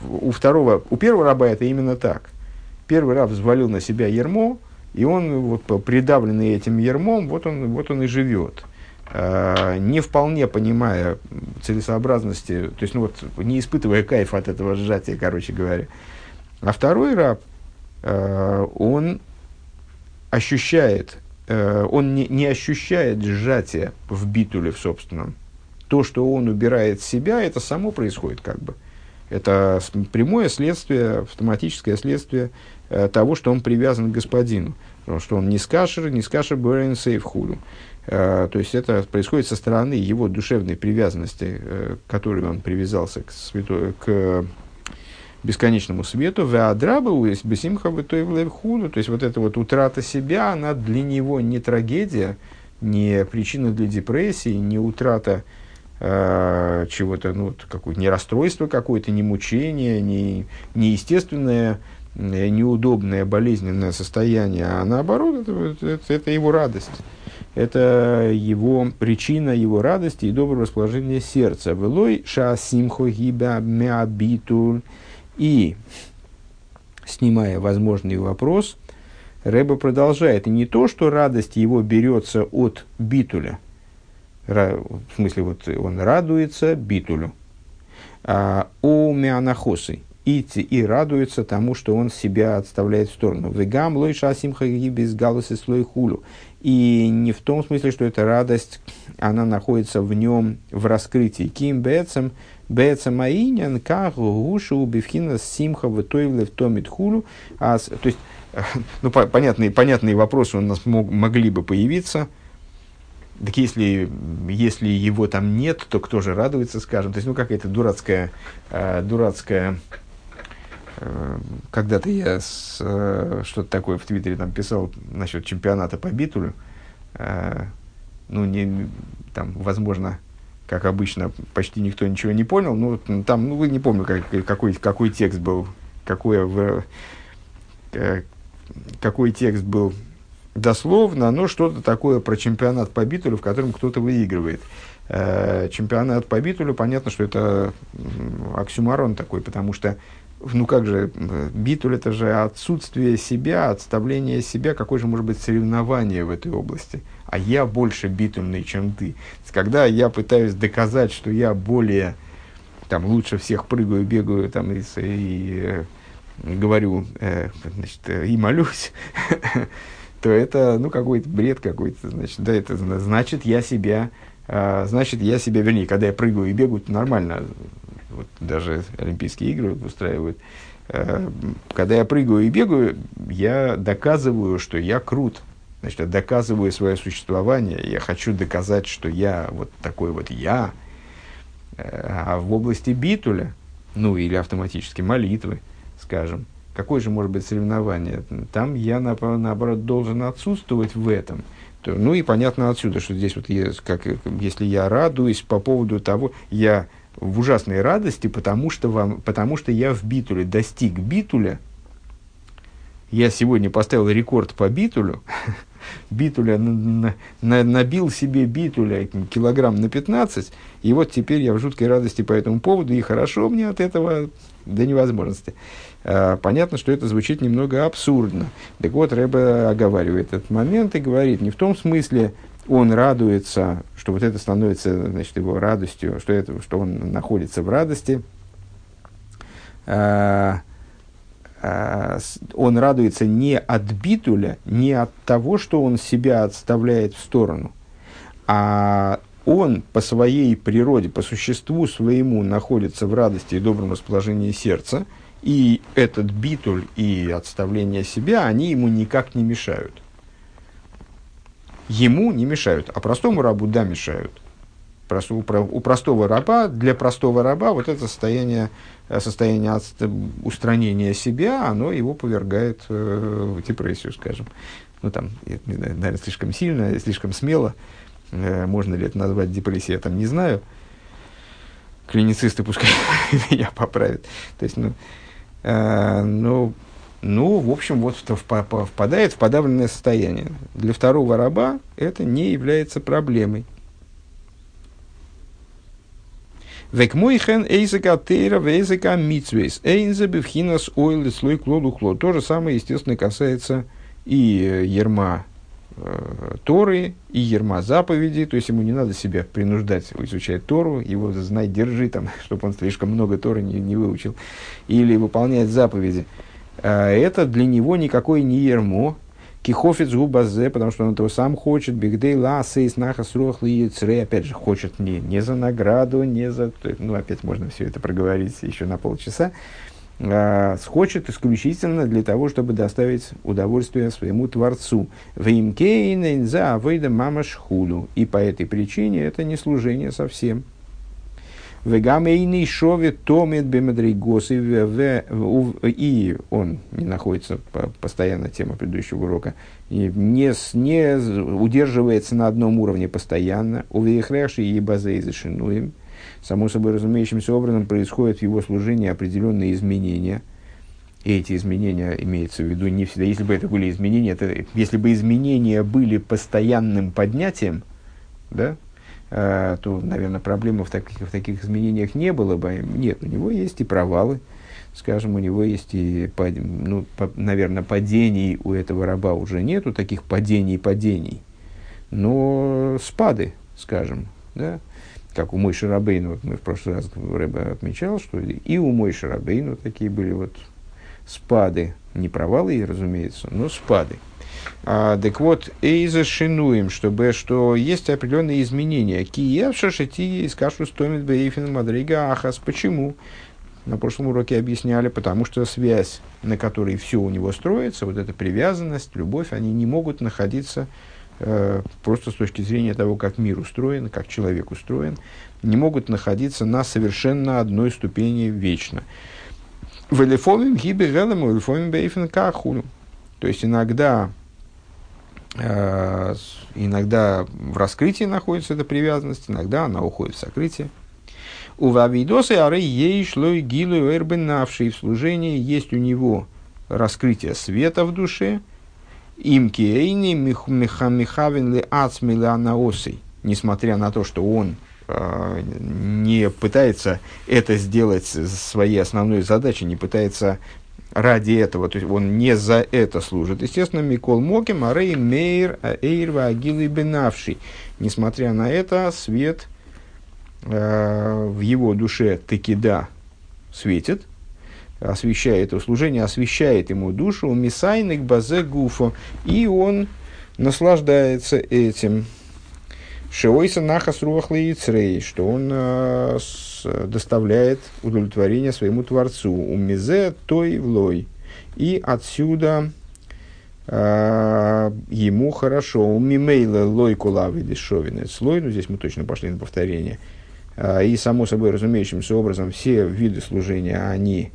у второго, у первого раба это именно так. Первый раб взвалил на себя ермо, и он, вот, придавленный этим ермом, вот он, вот он и живет. Э, не вполне понимая целесообразности, то есть, ну вот, не испытывая кайф от этого сжатия, короче говоря. А второй раб, э, он ощущает, э, он не, не ощущает сжатия в битуле в собственном. То, что он убирает себя, это само происходит как бы. Это прямое следствие, автоматическое следствие того, что он привязан к господину. Потому что он не скашер, не скашер бэрэн сейф худу. Э, то есть это происходит со стороны его душевной привязанности, э, к которой он привязался к, святой, к бесконечному свету, веадрабу есть бесимха худу, то есть вот эта вот утрата себя, она для него не трагедия, не причина для депрессии, не утрата э, чего-то, ну, какое-то не расстройство какое-то, не мучение, не неестественное, э, неудобное, болезненное состояние, а наоборот, это, это, это его радость. Это его причина его радости и доброго расположения сердца. Велой шасимхо гиба меабитуль. И, снимая возможный вопрос, Рэба продолжает. И не то, что радость его берется от битуля, в смысле, вот он радуется битулю, а у мианахосы, и, и радуется тому, что он себя отставляет в сторону. Вегам лой шасимха без галусы слой хулю. И не в том смысле, что эта радость, она находится в нем в раскрытии. Ким бецем, бецем аинян, как гушу бифхина симха в тойле в томит хулю. А, то есть, ну, по, понятные, понятные вопросы у нас мог, могли бы появиться. Так если, если его там нет, то кто же радуется, скажем. То есть, ну, какая-то дурацкая, э, дурацкая когда-то я с, э, что-то такое в Твиттере там писал насчет чемпионата по битулю. Э, ну, не, там, возможно, как обычно, почти никто ничего не понял. Ну, там, ну, не помню, как, какой, какой текст был, какое, э, какой текст был дословно, но что-то такое про чемпионат по битулю, в котором кто-то выигрывает. Э, чемпионат по битулю, понятно, что это оксюмарон такой, потому что, ну как же, битуль это же отсутствие себя, отставление себя, какое же может быть соревнование в этой области. А я больше битульный, чем ты. Когда я пытаюсь доказать, что я более, там, лучше всех прыгаю, бегаю, там, и, и э, говорю, э, значит, и молюсь, то это, ну, какой-то бред какой-то, значит, да, это значит, я себя, э, значит, я себя, вернее, когда я прыгаю и бегаю, то нормально, вот даже Олимпийские игры устраивают, э, когда я прыгаю и бегаю, я доказываю, что я крут, значит, я доказываю свое существование, я хочу доказать, что я вот такой вот я, а в области битуля, ну, или автоматически молитвы, скажем, какое же может быть соревнование? Там я, наоборот, должен отсутствовать в этом. То, ну и понятно отсюда, что здесь вот есть, как, если я радуюсь по поводу того, я в ужасной радости, потому что, вам, потому что я в битуле достиг битуля, я сегодня поставил рекорд по битулю, битуля, на, на, набил себе битуля килограмм на 15, и вот теперь я в жуткой радости по этому поводу, и хорошо мне от этого до невозможности. А, понятно, что это звучит немного абсурдно. Так вот, Рэбе оговаривает этот момент и говорит, не в том смысле, он радуется, что вот это становится значит, его радостью, что, это, что он находится в радости. А, а, он радуется не от битуля, не от того, что он себя отставляет в сторону, а он по своей природе, по существу своему находится в радости и добром расположении сердца, и этот битуль и отставление себя, они ему никак не мешают. Ему не мешают, а простому рабу да мешают. У простого раба, для простого раба вот это состояние, состояние устранения себя, оно его повергает э, в депрессию, скажем. Ну, там, наверное, слишком сильно, слишком смело. Э, можно ли это назвать депрессией, я там не знаю. Клиницисты пускай меня поправят. То есть, ну, э, ну, ну, в общем, вот впадает в подавленное состояние. Для второго раба это не является проблемой. Век мойхен эйзека тейра вейзека митсвейс. Эйнзе бифхинас ойл слой клоду клод. То же самое, естественно, касается и э, ерма э, Торы, и ерма заповеди. То есть ему не надо себя принуждать изучать Тору, его знай, держи, там, чтобы он слишком много Торы не, не выучил. Или выполнять заповеди. Это для него никакой не ермо, Кихофиц губазе, потому что он этого сам хочет. Бигдей ласы и снахас рохли опять же, хочет не, не за награду, не за... Ну, опять можно все это проговорить еще на полчаса. А, хочет исключительно для того, чтобы доставить удовольствие своему Творцу. Веймкейнен за авейда мама. И по этой причине это не служение совсем. Вегамейный шове томит бемадригос, и он не находится, постоянно тема предыдущего урока, и не, не удерживается на одном уровне постоянно. У Вейхреши и Базей зашинуем. Само собой разумеющимся образом происходят в его служении определенные изменения. И эти изменения имеются в виду не всегда. Если бы это были изменения, это, если бы изменения были постоянным поднятием, да, то, наверное, проблемы в таких, в таких изменениях не было бы. Нет, у него есть и провалы, скажем, у него есть и, ну, по, наверное, падений у этого раба уже нету, таких падений-падений, но спады, скажем, да, как у Мой Шарабейну, вот мы в прошлый раз Рэба отмечал, что и у Мой Шарабейну такие были вот спады, не провалы, разумеется, но спады. А, так вот, эйза шинуем, чтобы, что есть определенные изменения. Киев шашити скашу стомит бейфин мадрига ахас. Почему? На прошлом уроке объясняли, потому что связь, на которой все у него строится, вот эта привязанность, любовь, они не могут находиться э, просто с точки зрения того, как мир устроен, как человек устроен, не могут находиться на совершенно одной ступени вечно. В элефомим гибе велем, элефомим бейфен кахуну. То есть иногда иногда в раскрытии находится эта привязанность, иногда она уходит в сокрытие. У Вавидосы ары ей шло и гилу эрбенавший в служении есть у него раскрытие света в душе, им кейни михавин ли ацмили анаосой, несмотря на то, что он э, не пытается это сделать своей основной задачей, не пытается ради этого, то есть он не за это служит. Естественно, Микол Моким, Арей Мейр, Эйрва, Агилы Бенавший. Несмотря на это, свет э, в его душе таки да светит, освещает его служение, освещает ему душу, мисайник базе гуфо, и он наслаждается этим. Шеойса нахас руах что он э, доставляет удовлетворение своему Творцу. У мизе той влой. И отсюда э, ему хорошо. У мимейла лой кулавы дешовины. Слой, ну здесь мы точно пошли на повторение. Э, и само собой разумеющимся образом все виды служения, они,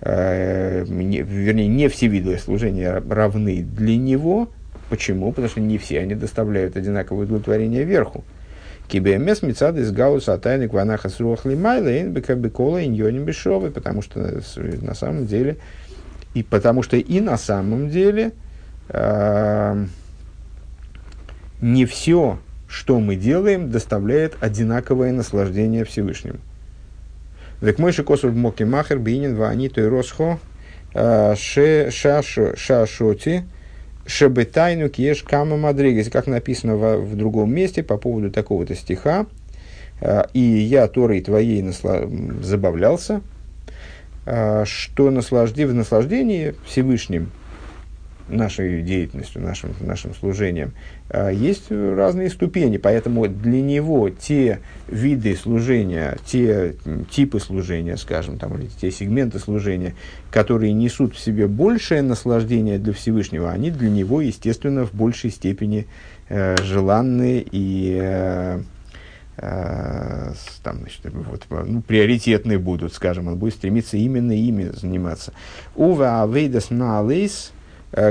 э, не, вернее, не все виды служения равны для него. Почему? Потому что не все они доставляют одинаковое удовлетворение верху. Кибемес мецад из гауса тайник ванаха сруах лимайла ин бекабекола иньоним бешовы, потому что на самом деле и потому что и на самом деле э, не все, что мы делаем, доставляет одинаковое наслаждение Всевышнему. Век мой шикосу моки махер бинин вани той росхо шашоти Шебетайну кеш кама мадригас, как написано в, в другом месте по поводу такого-то стиха. «А, и я Торой твоей насла... забавлялся, а, что наслажди... в наслаждении Всевышним нашей деятельностью, нашим, нашим служением, а, есть разные ступени. Поэтому для него те виды служения, те типы служения, скажем, там, или те сегменты служения, которые несут в себе большее наслаждение для Всевышнего, они для него, естественно, в большей степени э, желанны и э, э, там, значит, вот, ну, приоритетные будут, скажем, он будет стремиться именно ими заниматься. Ува авейдас на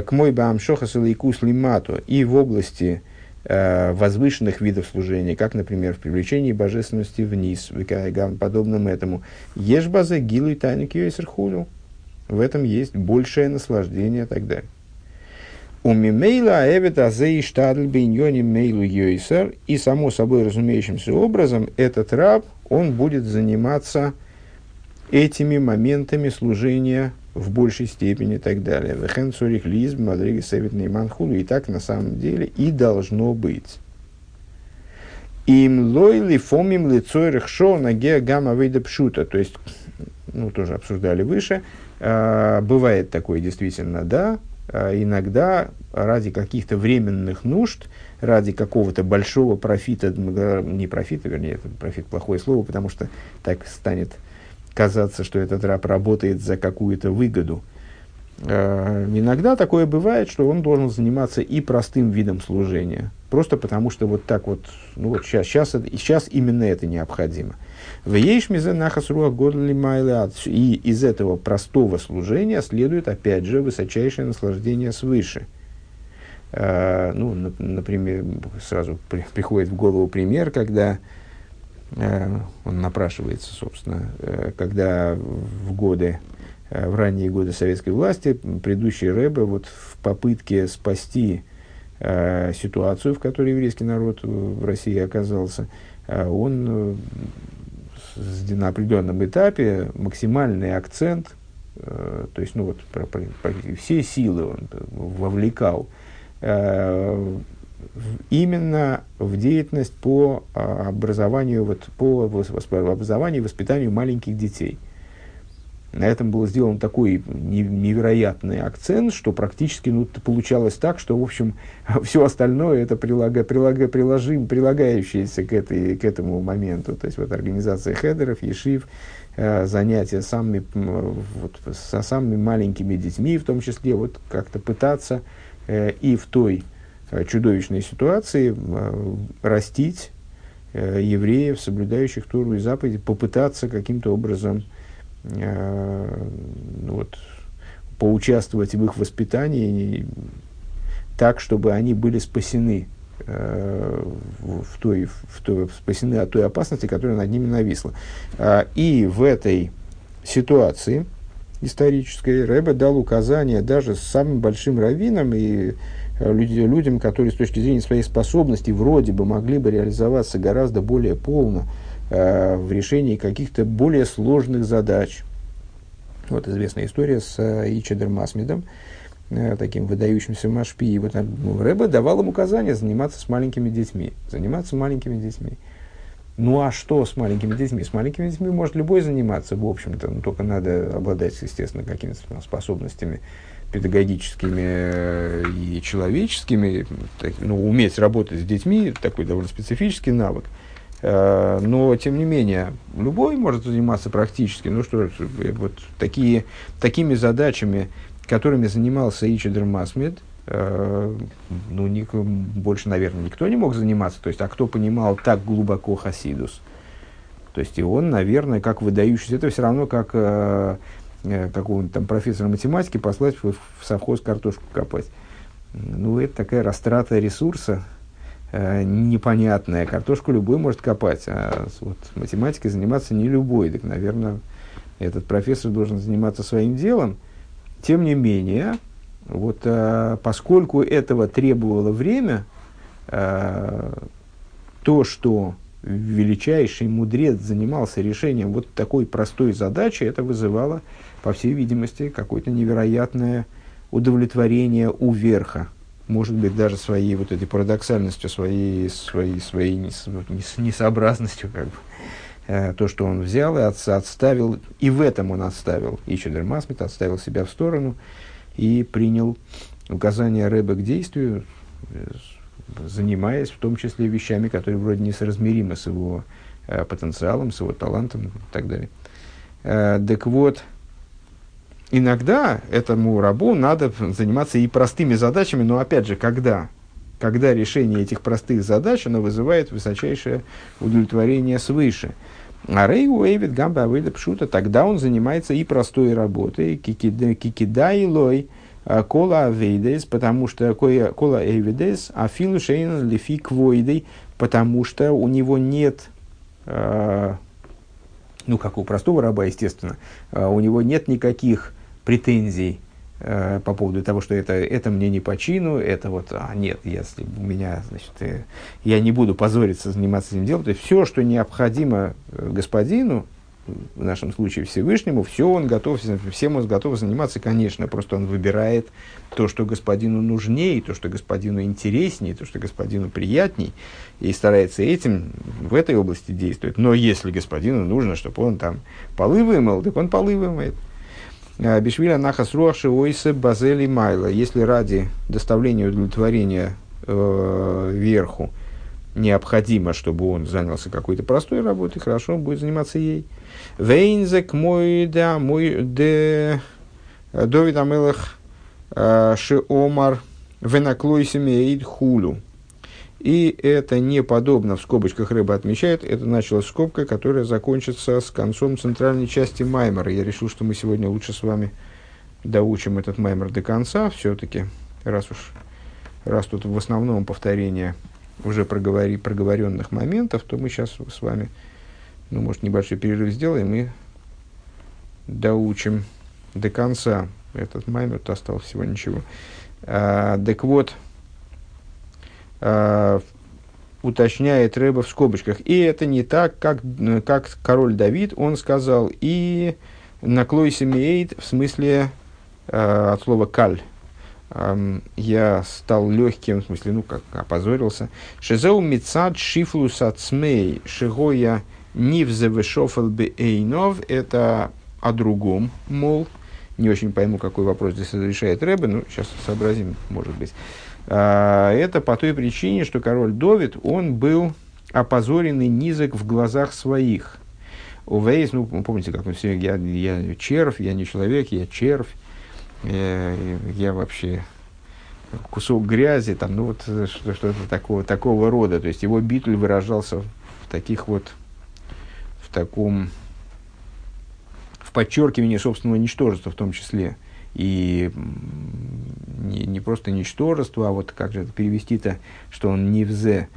к мой бамшохас или лимату и в области э, возвышенных видов служения, как, например, в привлечении божественности вниз, подобным этому. Ешь база гилу и тайник хулю. В этом есть большее наслаждение и так далее. У мимейла эвет азей штадль биньони мейлу йойсер. И само собой разумеющимся образом этот раб, он будет заниматься этими моментами служения в большей степени и так далее. Вехен цурих лиз мадриги севит нейманхулу. И так на самом деле и должно быть. Им лойли фомим лицойрых шоу на гамма выйда пшута. То есть, ну, тоже обсуждали выше. А, бывает такое действительно, да. А, иногда ради каких-то временных нужд, ради какого-то большого профита, не профита, вернее, это профит плохое слово, потому что так станет казаться, что этот раб работает за какую-то выгоду. Э, иногда такое бывает, что он должен заниматься и простым видом служения, просто потому что вот так вот, ну вот сейчас, сейчас, сейчас именно это необходимо. В И из этого простого служения следует, опять же, высочайшее наслаждение свыше. Э, ну, например, сразу при, приходит в голову пример, когда он напрашивается, собственно, э, когда в годы, э, в ранние годы советской власти предыдущий Рэбе вот в попытке спасти э, ситуацию, в которой еврейский народ в России оказался, э, он на определенном этапе максимальный акцент, э, то есть ну вот, все силы он вовлекал э, именно в деятельность по а, образованию, вот, по образованию и воспитанию маленьких детей – на этом был сделан такой невероятный акцент, что практически ну, получалось так, что, в общем, все остальное это прилага, прилага, приложим, прилагающееся к, этой, к этому моменту. То есть вот организация хедеров, ешив, э, занятия самыми, вот, со самыми маленькими детьми, в том числе вот как-то пытаться э, и в той чудовищной ситуации э, растить э, евреев, соблюдающих Туру и заповеди, попытаться каким-то образом Э, ну вот, поучаствовать в их воспитании так, чтобы они были спасены э, в той, в той, спасены от той опасности, которая над ними нависла. А, и в этой ситуации исторической Рэбе дал указание даже самым большим раввином и э, людям, которые с точки зрения своей способности вроде бы могли бы реализоваться гораздо более полно, Э, в решении каких-то более сложных задач. Вот известная история с э, Ичедер Масмидом, э, таким выдающимся Машпи. И вот ну, Рэбе давал им указания заниматься с маленькими детьми. Заниматься маленькими детьми. Ну а что с маленькими детьми? С маленькими детьми может любой заниматься, в общем-то, но только надо обладать, естественно, какими-то способностями педагогическими и человеческими, так, ну, уметь работать с детьми, такой довольно специфический навык. Э, но, тем не менее, любой может заниматься практически. Ну что, вот такие, такими задачами, которыми занимался Ичидр Масмед, э, ну, ник, больше, наверное, никто не мог заниматься. То есть, а кто понимал так глубоко Хасидус? То есть, и он, наверное, как выдающийся, это все равно как э, э, какого-нибудь там профессора математики послать в, совхоз картошку копать. Ну, это такая растрата ресурса, э, непонятная. Картошку любой может копать, а вот математикой заниматься не любой. Так, наверное, этот профессор должен заниматься своим делом. Тем не менее, вот, э, поскольку этого требовало время, э, то, что величайший мудрец занимался решением вот такой простой задачи, это вызывало, по всей видимости, какое-то невероятное удовлетворение у верха может быть, даже своей вот этой парадоксальностью, своей, своей, своей несообразностью, как бы, э, то, что он взял и от, отставил, и в этом он отставил, и Чедер Масмит отставил себя в сторону и принял указания Рэба к действию, э, занимаясь в том числе вещами, которые вроде несоразмеримы с его э, потенциалом, с его талантом и так далее. Э, так вот, иногда этому рабу надо заниматься и простыми задачами, но опять же, когда? Когда решение этих простых задач, оно вызывает высочайшее удовлетворение свыше. А Рей Уэйвит Гамба Авейда Пшута, тогда он занимается и простой работой, кикидай лой, а, кола авейдес, потому что кола авейдес, а филу шейн лифи квойдей, потому что у него нет а, ну, как у простого раба, естественно, а, у него нет никаких претензий э, по поводу того, что это, это мне не по чину, это вот, а нет, если у меня, значит, э, я не буду позориться заниматься этим делом. То есть все, что необходимо э, господину, в нашем случае Всевышнему, все он готов, всем он готов заниматься, конечно, просто он выбирает то, что господину нужнее, то, что господину интереснее, то, что господину приятней, и старается этим в этой области действовать. Но если господину нужно, чтобы он там полы вымыл, так он полы вымоет. Э, Бишвиля нахас руаши ойсе базели майла. Если ради доставления удовлетворения э, верху необходимо, чтобы он занялся какой-то простой работой, хорошо, он будет заниматься ей. Вейнзек мой да мой де Довид Амелах Шиомар Венаклойсимеид Хулю. И это не подобно, в скобочках рыба отмечает, это началось скобка, которая закончится с концом центральной части Маймера. Я решил, что мы сегодня лучше с вами доучим этот Маймер до конца, все-таки, раз уж, раз тут в основном повторение уже проговори, проговоренных моментов, то мы сейчас с вами, ну, может, небольшой перерыв сделаем и доучим до конца этот Маймер, то осталось всего ничего. А, так вот, уточняет Рэба в скобочках. И это не так, как, как король Давид, он сказал, и наклойся мейд, в смысле э, от слова каль. Эм, я стал легким, в смысле, ну, как опозорился. Шезеу мицад шифлус ацмей шигоя нивзе вешофел бы эйнов. Это о другом, мол, не очень пойму, какой вопрос здесь разрешает Рэбе, но сейчас сообразим, может быть. А, это по той причине, что король Довид, он был опозоренный низок в глазах своих. Увейс, ну, помните, как он все, я, я червь, я не человек, я червь, я, я вообще кусок грязи, там, ну, вот что-то такого, такого рода. То есть его битуль выражался в таких вот, в таком, в подчеркивании собственного ничтожества в том числе и не, не просто ничтожество, а вот как же это перевести-то, что он не взе,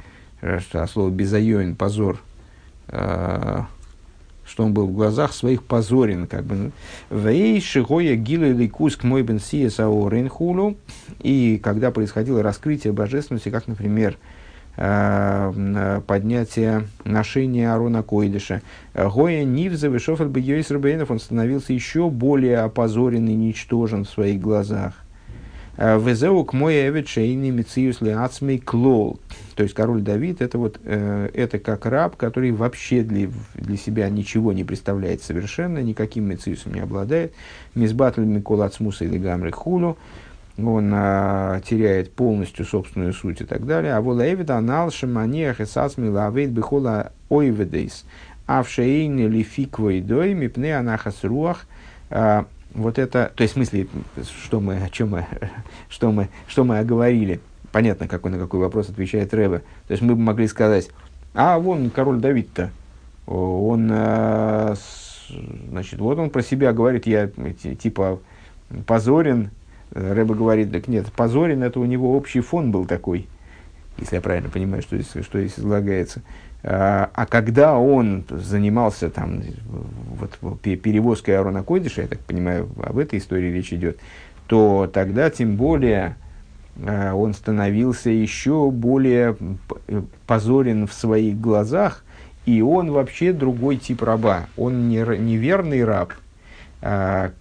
что, а слово безайоин, позор, э, что он был в глазах своих позорен, как бы. Вей шигоя гилы ликуск мой бен рейнхулу. И когда происходило раскрытие божественности, как, например, Э, поднятия ношения Арона Койдыша. Гоя Нивза Вишофер Бейойс Рабейнов, он становился еще более опозорен и ничтожен в своих глазах. Э, Везеу к мой эвечейни мициус леацмей клол. То есть король Давид это вот э, это как раб, который вообще для, для себя ничего не представляет совершенно, никаким мициусом не обладает. Мизбатль Микол Ацмуса или Гамры Хулу он а, теряет полностью собственную суть и так далее. А вот Эвида анал шаманиях и сасми бихола ойведейс. А в шейне лификвой дой мипне анахас руах. А, вот это, то есть в смысле, что мы, о чем мы, что мы, что мы оговорили. Понятно, какой, на какой вопрос отвечает Рэбе. То есть мы бы могли сказать, а вон король Давид-то, он, а, значит, вот он про себя говорит, я типа позорен, Рэба говорит, так нет, Позорин это у него общий фон был такой, если я правильно понимаю, что здесь, что здесь излагается. А, а когда он занимался там, вот, перевозкой Арона Койдыша, я так понимаю, об этой истории речь идет, то тогда тем более а, он становился еще более позорен в своих глазах, и он вообще другой тип раба. Он не, не верный раб, а,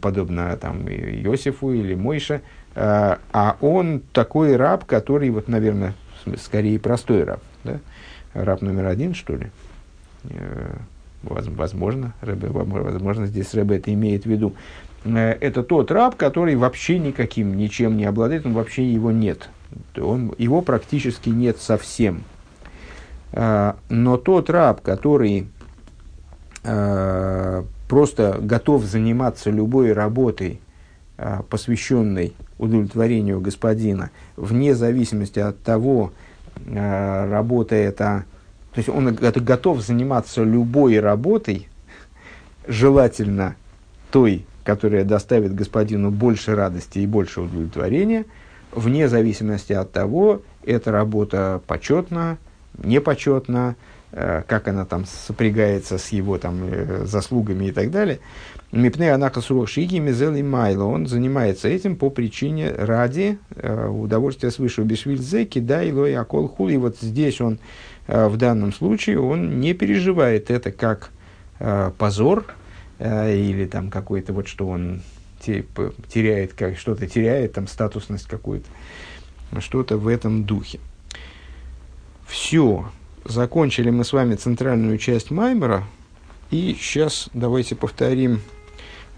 подобно там, Иосифу или Мойше, а, а он такой раб, который, вот, наверное, скорее простой раб. Да? Раб номер один, что ли? Э, возможно, Рэбе, возможно, здесь Рэбе это имеет в виду. Э, это тот раб, который вообще никаким, ничем не обладает, он вообще его нет. Он, его практически нет совсем. А, но тот раб, который а, просто готов заниматься любой работой, а, посвященной удовлетворению господина, вне зависимости от того, а, работа это... То есть он готов заниматься любой работой, желательно той, которая доставит господину больше радости и больше удовлетворения, вне зависимости от того, эта работа почетна, непочетна, как она там сопрягается с его там, э, заслугами и так далее. Мипне анаха шиги мизел и майло. Он занимается этим по причине ради э, удовольствия свыше. Бешвильзе кидай лой акол хули. Вот здесь он в данном случае он не переживает это как позор или там какой-то вот что он теряет как что-то теряет там статусность какую-то что-то в этом духе все закончили мы с вами центральную часть Маймера. И сейчас давайте повторим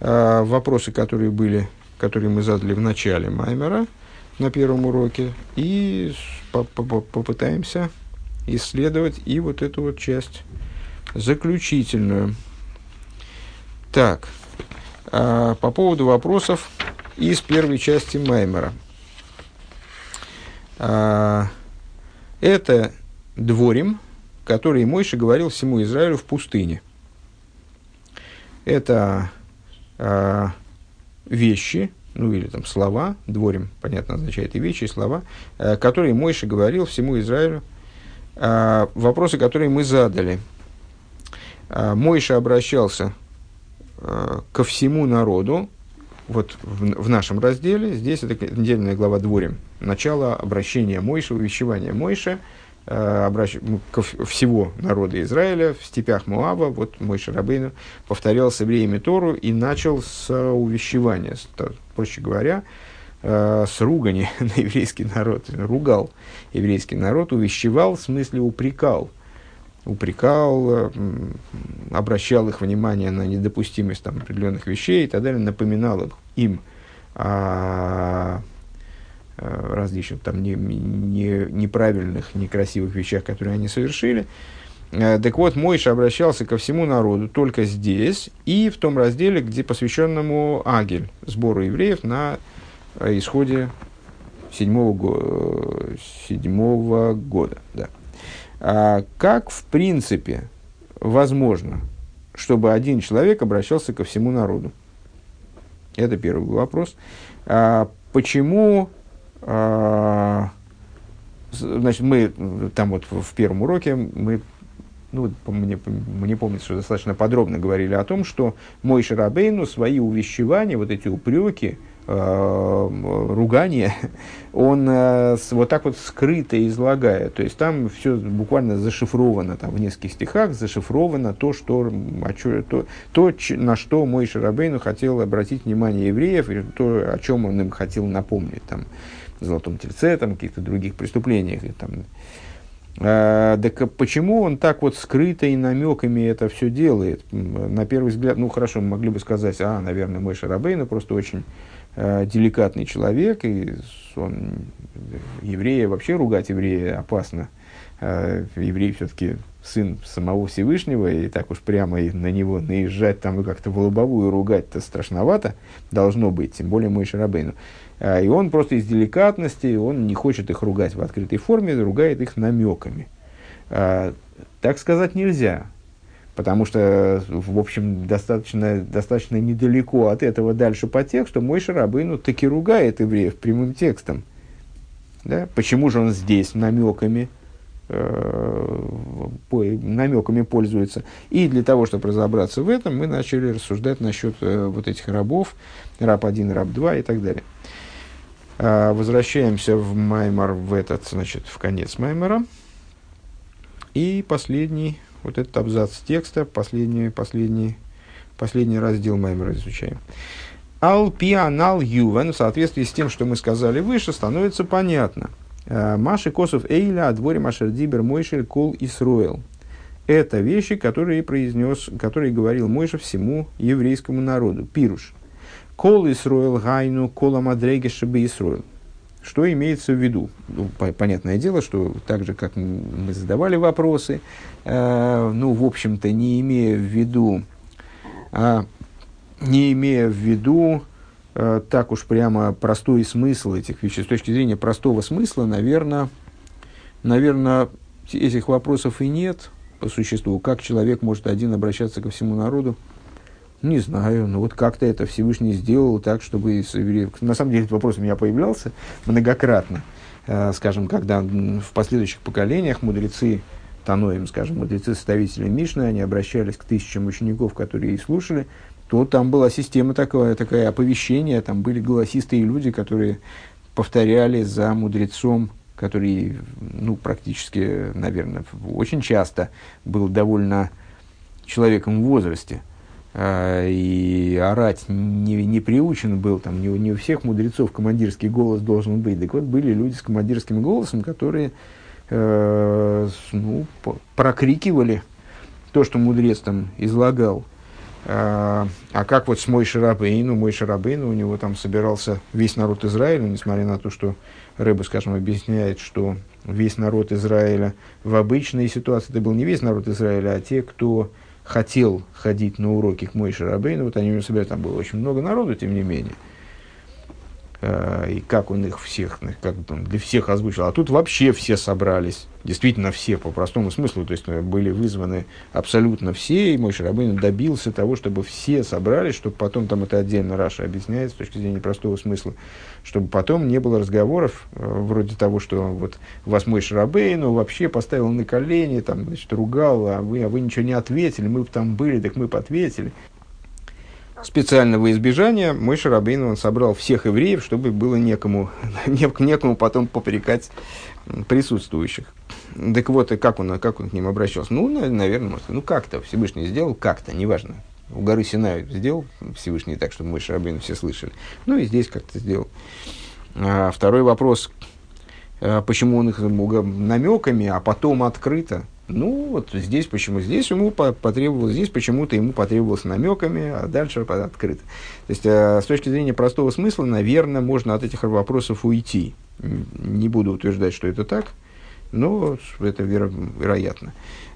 э, вопросы, которые были, которые мы задали в начале Маймера на первом уроке. И по -по попытаемся исследовать и вот эту вот часть заключительную. Так, по поводу вопросов из первой части Маймера. Это дворим, который Мойша говорил всему Израилю в пустыне. Это вещи, ну или там слова, дворим, понятно, означает и вещи, и слова, э, которые Мойша говорил всему Израилю, э, вопросы, которые мы задали. Э, Мойша обращался э, ко всему народу, вот в, в нашем разделе, здесь это отдельная глава дворим, начало обращения Мойша, увещевания Мойша – Э, обращ... ко всего народа Израиля в степях Муава, вот мой Шарабейну повторял с евреями Тору и начал с увещевания, с, проще говоря, э, с ругани на еврейский народ, ругал еврейский народ, увещевал, в смысле упрекал, упрекал, э, обращал их внимание на недопустимость там, определенных вещей и так далее, напоминал им о Э, различных там не, не, неправильных, некрасивых вещах, которые они совершили. Э, так вот, Мойша обращался ко всему народу только здесь и в том разделе, где посвященному Агель, сбору евреев на э, исходе седьмого, го- седьмого года. Да. А как, в принципе, возможно, чтобы один человек обращался ко всему народу? Это первый вопрос. А почему значит, мы там вот в первом уроке, мы, ну, мне, мне помнится, что достаточно подробно говорили о том, что мой Шарабейну свои увещевания, вот эти упреки, э, ругания, он э, вот так вот скрыто излагает. То есть там все буквально зашифровано, там в нескольких стихах зашифровано то, что, то, то на что мой Шарабейну хотел обратить внимание евреев, и то, о чем он им хотел напомнить. Там золотом тельце, там, каких-то других преступлениях. И, там. А, так почему он так вот скрыто и намеками это все делает? На первый взгляд, ну хорошо, мы могли бы сказать, а, наверное, мой Шарабейна просто очень э, деликатный человек, и он еврея, вообще ругать еврея опасно. Э, еврей все-таки сын самого Всевышнего, и так уж прямо и на него наезжать там и как-то в лобовую ругать-то страшновато должно быть, тем более мой Шарабейну. А, и он просто из деликатности, он не хочет их ругать в открытой форме, ругает их намеками. А, так сказать нельзя, потому что, в общем, достаточно, достаточно недалеко от этого дальше по тексту мой Шарабейну таки ругает евреев прямым текстом. Да? Почему же он здесь намеками? Э, намеками пользуется. И для того, чтобы разобраться в этом, мы начали рассуждать насчет э, вот этих рабов, раб 1, раб 2 и так далее. А, возвращаемся в Маймар, в этот, значит, в конец Маймара. И последний, вот этот абзац текста, последний, последний, последний раздел Маймара изучаем. Ал пианал ювен, в соответствии с тем, что мы сказали выше, становится понятно. А, Маши Косов Эйля, о дворе Машер Дибер Мойшель Кол Исруэл. Это вещи, которые произнес, которые говорил Мойша всему еврейскому народу. Пируш. Кол Исруэл Гайну, Кола Мадреге Шибы Исруэл. Что имеется в виду? Ну, понятное дело, что так же, как мы задавали вопросы, э, ну, в общем-то, не имея в виду, э, не имея в виду э, так уж прямо простой смысл этих вещей, с точки зрения простого смысла, наверное, наверное, этих вопросов и нет по существу. Как человек может один обращаться ко всему народу? Не знаю, но вот как-то это Всевышний сделал так, чтобы. На самом деле этот вопрос у меня появлялся многократно. Э, скажем, когда в последующих поколениях мудрецы Таноим, скажем, мудрецы-составители Мишны, они обращались к тысячам учеников, которые их слушали, то там была система такая, такая оповещения, там были голосистые люди, которые повторяли за мудрецом, который, ну, практически, наверное, очень часто был довольно человеком в возрасте – и орать не, не приучен был, там, не, не у всех мудрецов командирский голос должен быть. Так вот, были люди с командирским голосом, которые э, ну, прокрикивали то, что мудрец там излагал. А, а как вот с Мой Шарабейну, Мой Шарабейну, у него там собирался весь народ Израиля, несмотря на то, что Рэба, скажем, объясняет, что весь народ Израиля в обычной ситуации, это был не весь народ Израиля, а те, кто хотел ходить на уроки к Мойше Рабейну, вот они у него собирались, там было очень много народу, тем не менее. Э, и как он их всех, как он для всех озвучил. А тут вообще все собрались, действительно все, по простому смыслу, то есть э, были вызваны абсолютно все, и мой Шарабейн добился того, чтобы все собрались, чтобы потом, там это отдельно Раша объясняет с точки зрения простого смысла, чтобы потом не было разговоров э, вроде того, что вот вас мой Шарабейн вообще поставил на колени, там, значит, ругал, а вы, а вы ничего не ответили, мы там были, так мы ответили специального избежания мой Шарабейн он собрал всех евреев, чтобы было некому, некому потом попрекать присутствующих. Так вот, и как он, как он к ним обращался? Ну, наверное, может, ну как-то Всевышний сделал, как-то, неважно. У горы Синай сделал Всевышний так, чтобы мой Шарабейн все слышали. Ну и здесь как-то сделал. А, второй вопрос, а, почему он их намеками, а потом открыто? Ну, вот здесь почему? Здесь ему потребовалось, здесь почему-то ему потребовалось намеками, а дальше открыто. То есть, э, с точки зрения простого смысла, наверное, можно от этих вопросов уйти. Не буду утверждать, что это так, но это веро- вероятно.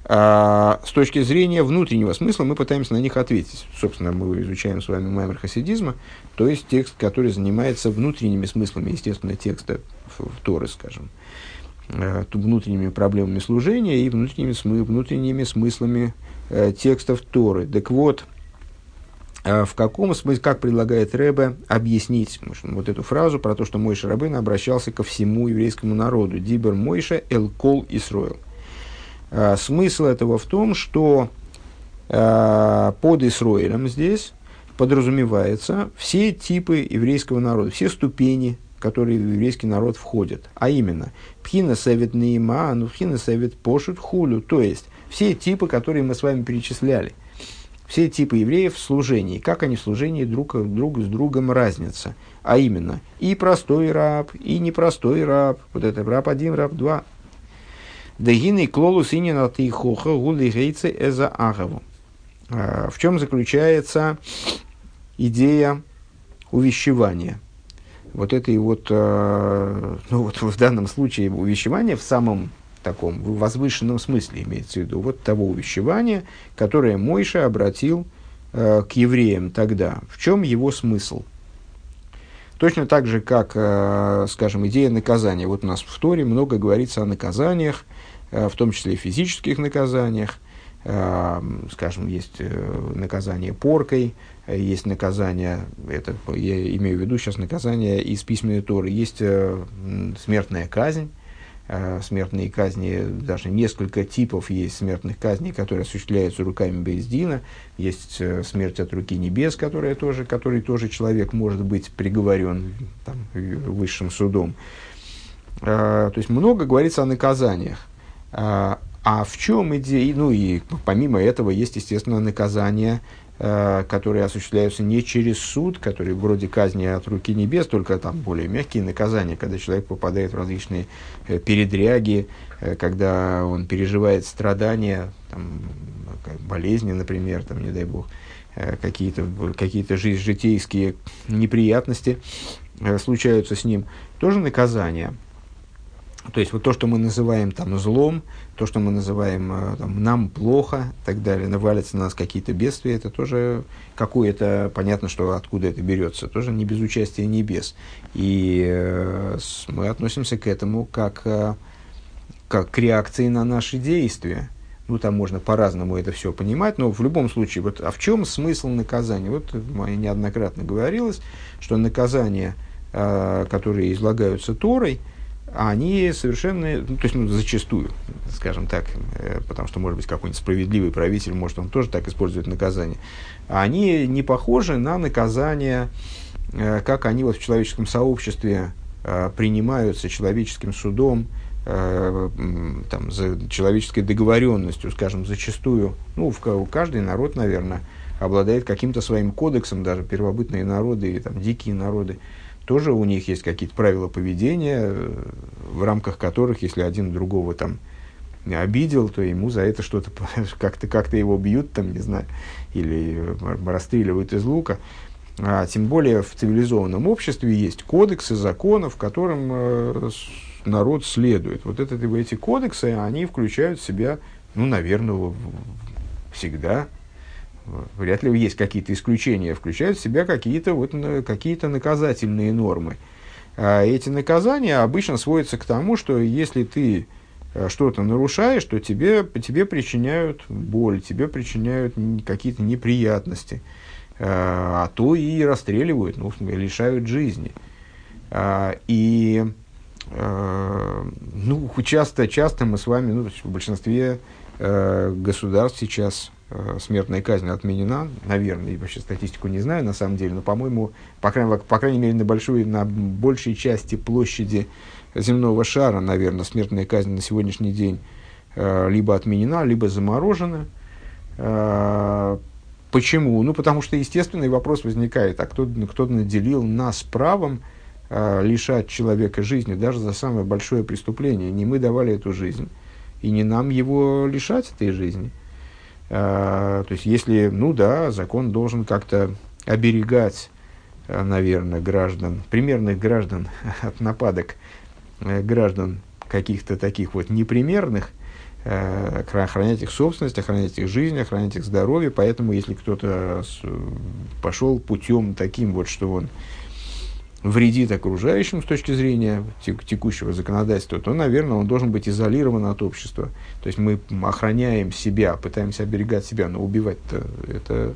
А с точки зрения внутреннего смысла мы пытаемся на них ответить. Собственно, мы изучаем с вами маймер хасидизма, то есть текст, который занимается внутренними смыслами, естественно, текста в, в Торы, скажем. Внутренними проблемами служения и внутренними, смы, внутренними смыслами э, текстов Торы. Так вот, э, в каком смысле, как предлагает Рэбе объяснить вот эту фразу про то, что Мойша Рабын обращался ко всему еврейскому народу. Дибер Мойша эл кол Исроил. Э, смысл этого в том, что э, под Исроилем здесь подразумевается все типы еврейского народа, все ступени которые в еврейский народ входят. А именно, пхина нейма, ну пхина совет пошут хулю. То есть, все типы, которые мы с вами перечисляли. Все типы евреев в служении. Как они в служении друг, друг с другом разница. А именно, и простой раб, и непростой раб. Вот это раб один, раб два. Дагины клолус инина тихоха гули гейцы эза агаву. А, в чем заключается идея увещевания? Вот это и вот, э, ну вот в данном случае увещевание в самом таком возвышенном смысле имеется в виду, вот того увещевания, которое Мойша обратил э, к евреям тогда. В чем его смысл? Точно так же, как, э, скажем, идея наказания. Вот у нас в Торе много говорится о наказаниях, в том числе и физических наказаниях. Э, скажем, есть э, наказание поркой, есть наказание, это я имею в виду сейчас наказание из письменной Торы, есть э, смертная казнь, э, смертные казни, даже несколько типов есть смертных казней, которые осуществляются руками Бейздина, есть смерть от руки небес, которая тоже, который тоже человек может быть приговорен там, высшим судом. То есть много говорится о наказаниях. А в чем идея? Ну и помимо этого есть, естественно, наказание Э, которые осуществляются не через суд, которые вроде казни от руки небес, только там более мягкие наказания, когда человек попадает в различные э, передряги, э, когда он переживает страдания, там, болезни, например, там, не дай бог, какие-то какие жизнь, житейские неприятности случаются с ним, тоже наказание. То есть вот то, что мы называем там злом, то, что мы называем э, там, нам плохо и так далее, навалятся на нас какие-то бедствия, это тоже какое-то, понятно, что откуда это берется, тоже не без участия небес. И э, мы относимся к этому как, э, как к реакции на наши действия. Ну, там можно по-разному это все понимать, но в любом случае, вот, а в чем смысл наказания? Вот неоднократно говорилось, что наказания, э, которые излагаются Торой, они совершенно, ну, то есть ну, зачастую, скажем так, э, потому что, может быть, какой-нибудь справедливый правитель, может, он тоже так использует наказание, они не похожи на наказания, э, как они вот в человеческом сообществе э, принимаются человеческим судом, там, за человеческой договоренностью, скажем, зачастую, ну, в, каждый народ, наверное, обладает каким-то своим кодексом, даже первобытные народы или там, дикие народы, тоже у них есть какие-то правила поведения, э, в рамках которых, если один другого там обидел, то ему за это что-то как-то как его бьют, там, не знаю, или э, расстреливают из лука. А тем более в цивилизованном обществе есть кодексы законов, которым э, народ следует. Вот это, эти кодексы, они включают в себя, ну, наверное, всегда. Вряд ли есть какие-то исключения, включают в себя какие-то вот, какие наказательные нормы. А эти наказания обычно сводятся к тому, что если ты э, что-то нарушаешь, то тебе, тебе причиняют боль, тебе причиняют какие-то неприятности, э, а то и расстреливают, ну, лишают жизни. А, и э, ну, часто, часто мы с вами, ну, в большинстве государств сейчас Э, смертная казнь отменена, наверное, я вообще статистику не знаю на самом деле, но, по-моему, по крайней, по крайней мере, на, большой, на большей части площади земного шара, наверное, смертная казнь на сегодняшний день э, либо отменена, либо заморожена. Э, почему? Ну, потому что естественный вопрос возникает, а кто, кто наделил нас правом лишать человека жизни даже за самое большое преступление? Не мы давали эту жизнь, и не нам его лишать этой жизни – то есть, если, ну да, закон должен как-то оберегать, а, наверное, граждан, примерных граждан от нападок э, граждан каких-то таких вот непримерных, э, охранять их собственность, охранять их жизнь, охранять их здоровье. Поэтому, если кто-то пошел путем таким вот, что он вредит окружающим с точки зрения текущего законодательства, то, наверное, он должен быть изолирован от общества. То есть мы охраняем себя, пытаемся оберегать себя, но убивать-то это...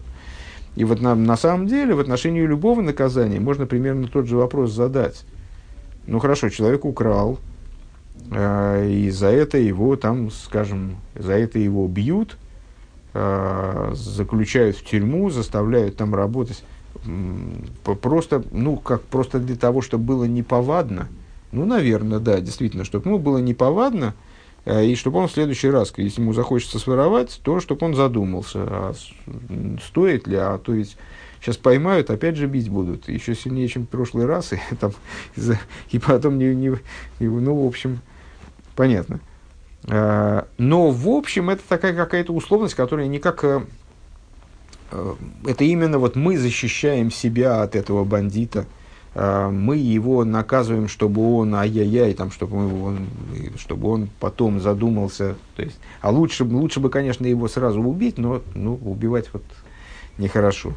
И вот на, на самом деле в отношении любого наказания можно примерно тот же вопрос задать. Ну хорошо, человек украл, э, и за это его там, скажем, за это его бьют, э, заключают в тюрьму, заставляют там работать просто, ну, как просто для того, чтобы было неповадно, ну, наверное, да, действительно, чтобы ему было неповадно, э, и чтобы он в следующий раз, если ему захочется своровать, то чтобы он задумался, а стоит ли, а то есть сейчас поймают, опять же бить будут, еще сильнее, чем в прошлый раз, и, там, и потом не, не, ну, в общем, понятно. Э, но, в общем, это такая какая-то условность, которая никак Э, это именно вот мы защищаем себя от этого бандита, э, мы его наказываем, чтобы он ай-яй-яй, там, чтобы, он, чтобы он потом задумался. То есть, а лучше, лучше бы, конечно, его сразу убить, но ну, убивать вот нехорошо.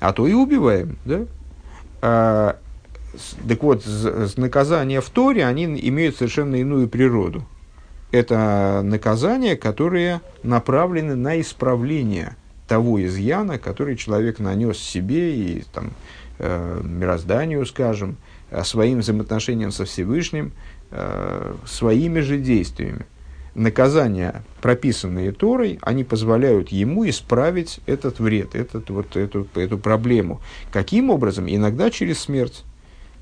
А то и убиваем, да? А, так вот, наказания в Торе, они имеют совершенно иную природу. Это наказания, которые направлены на исправление – того изъяна, который человек нанес себе и там, э, мирозданию, скажем, э, своим взаимоотношениям со Всевышним, э, своими же действиями. Наказания, прописанные Торой, они позволяют ему исправить этот вред, этот, вот, эту, эту проблему. Каким образом? Иногда через смерть.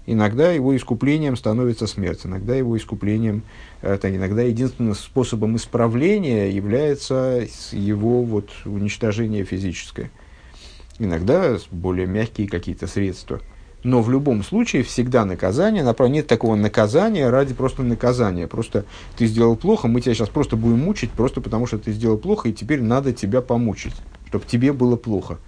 Иногда его искуплением становится смерть, иногда его искуплением, это иногда единственным способом исправления является его вот, уничтожение физическое. Иногда более мягкие какие-то средства. Но в любом случае всегда наказание, нет такого наказания ради просто наказания. Просто ты сделал плохо, мы тебя сейчас просто будем мучить, просто потому что ты сделал плохо, и теперь надо тебя помучить, чтобы тебе было плохо.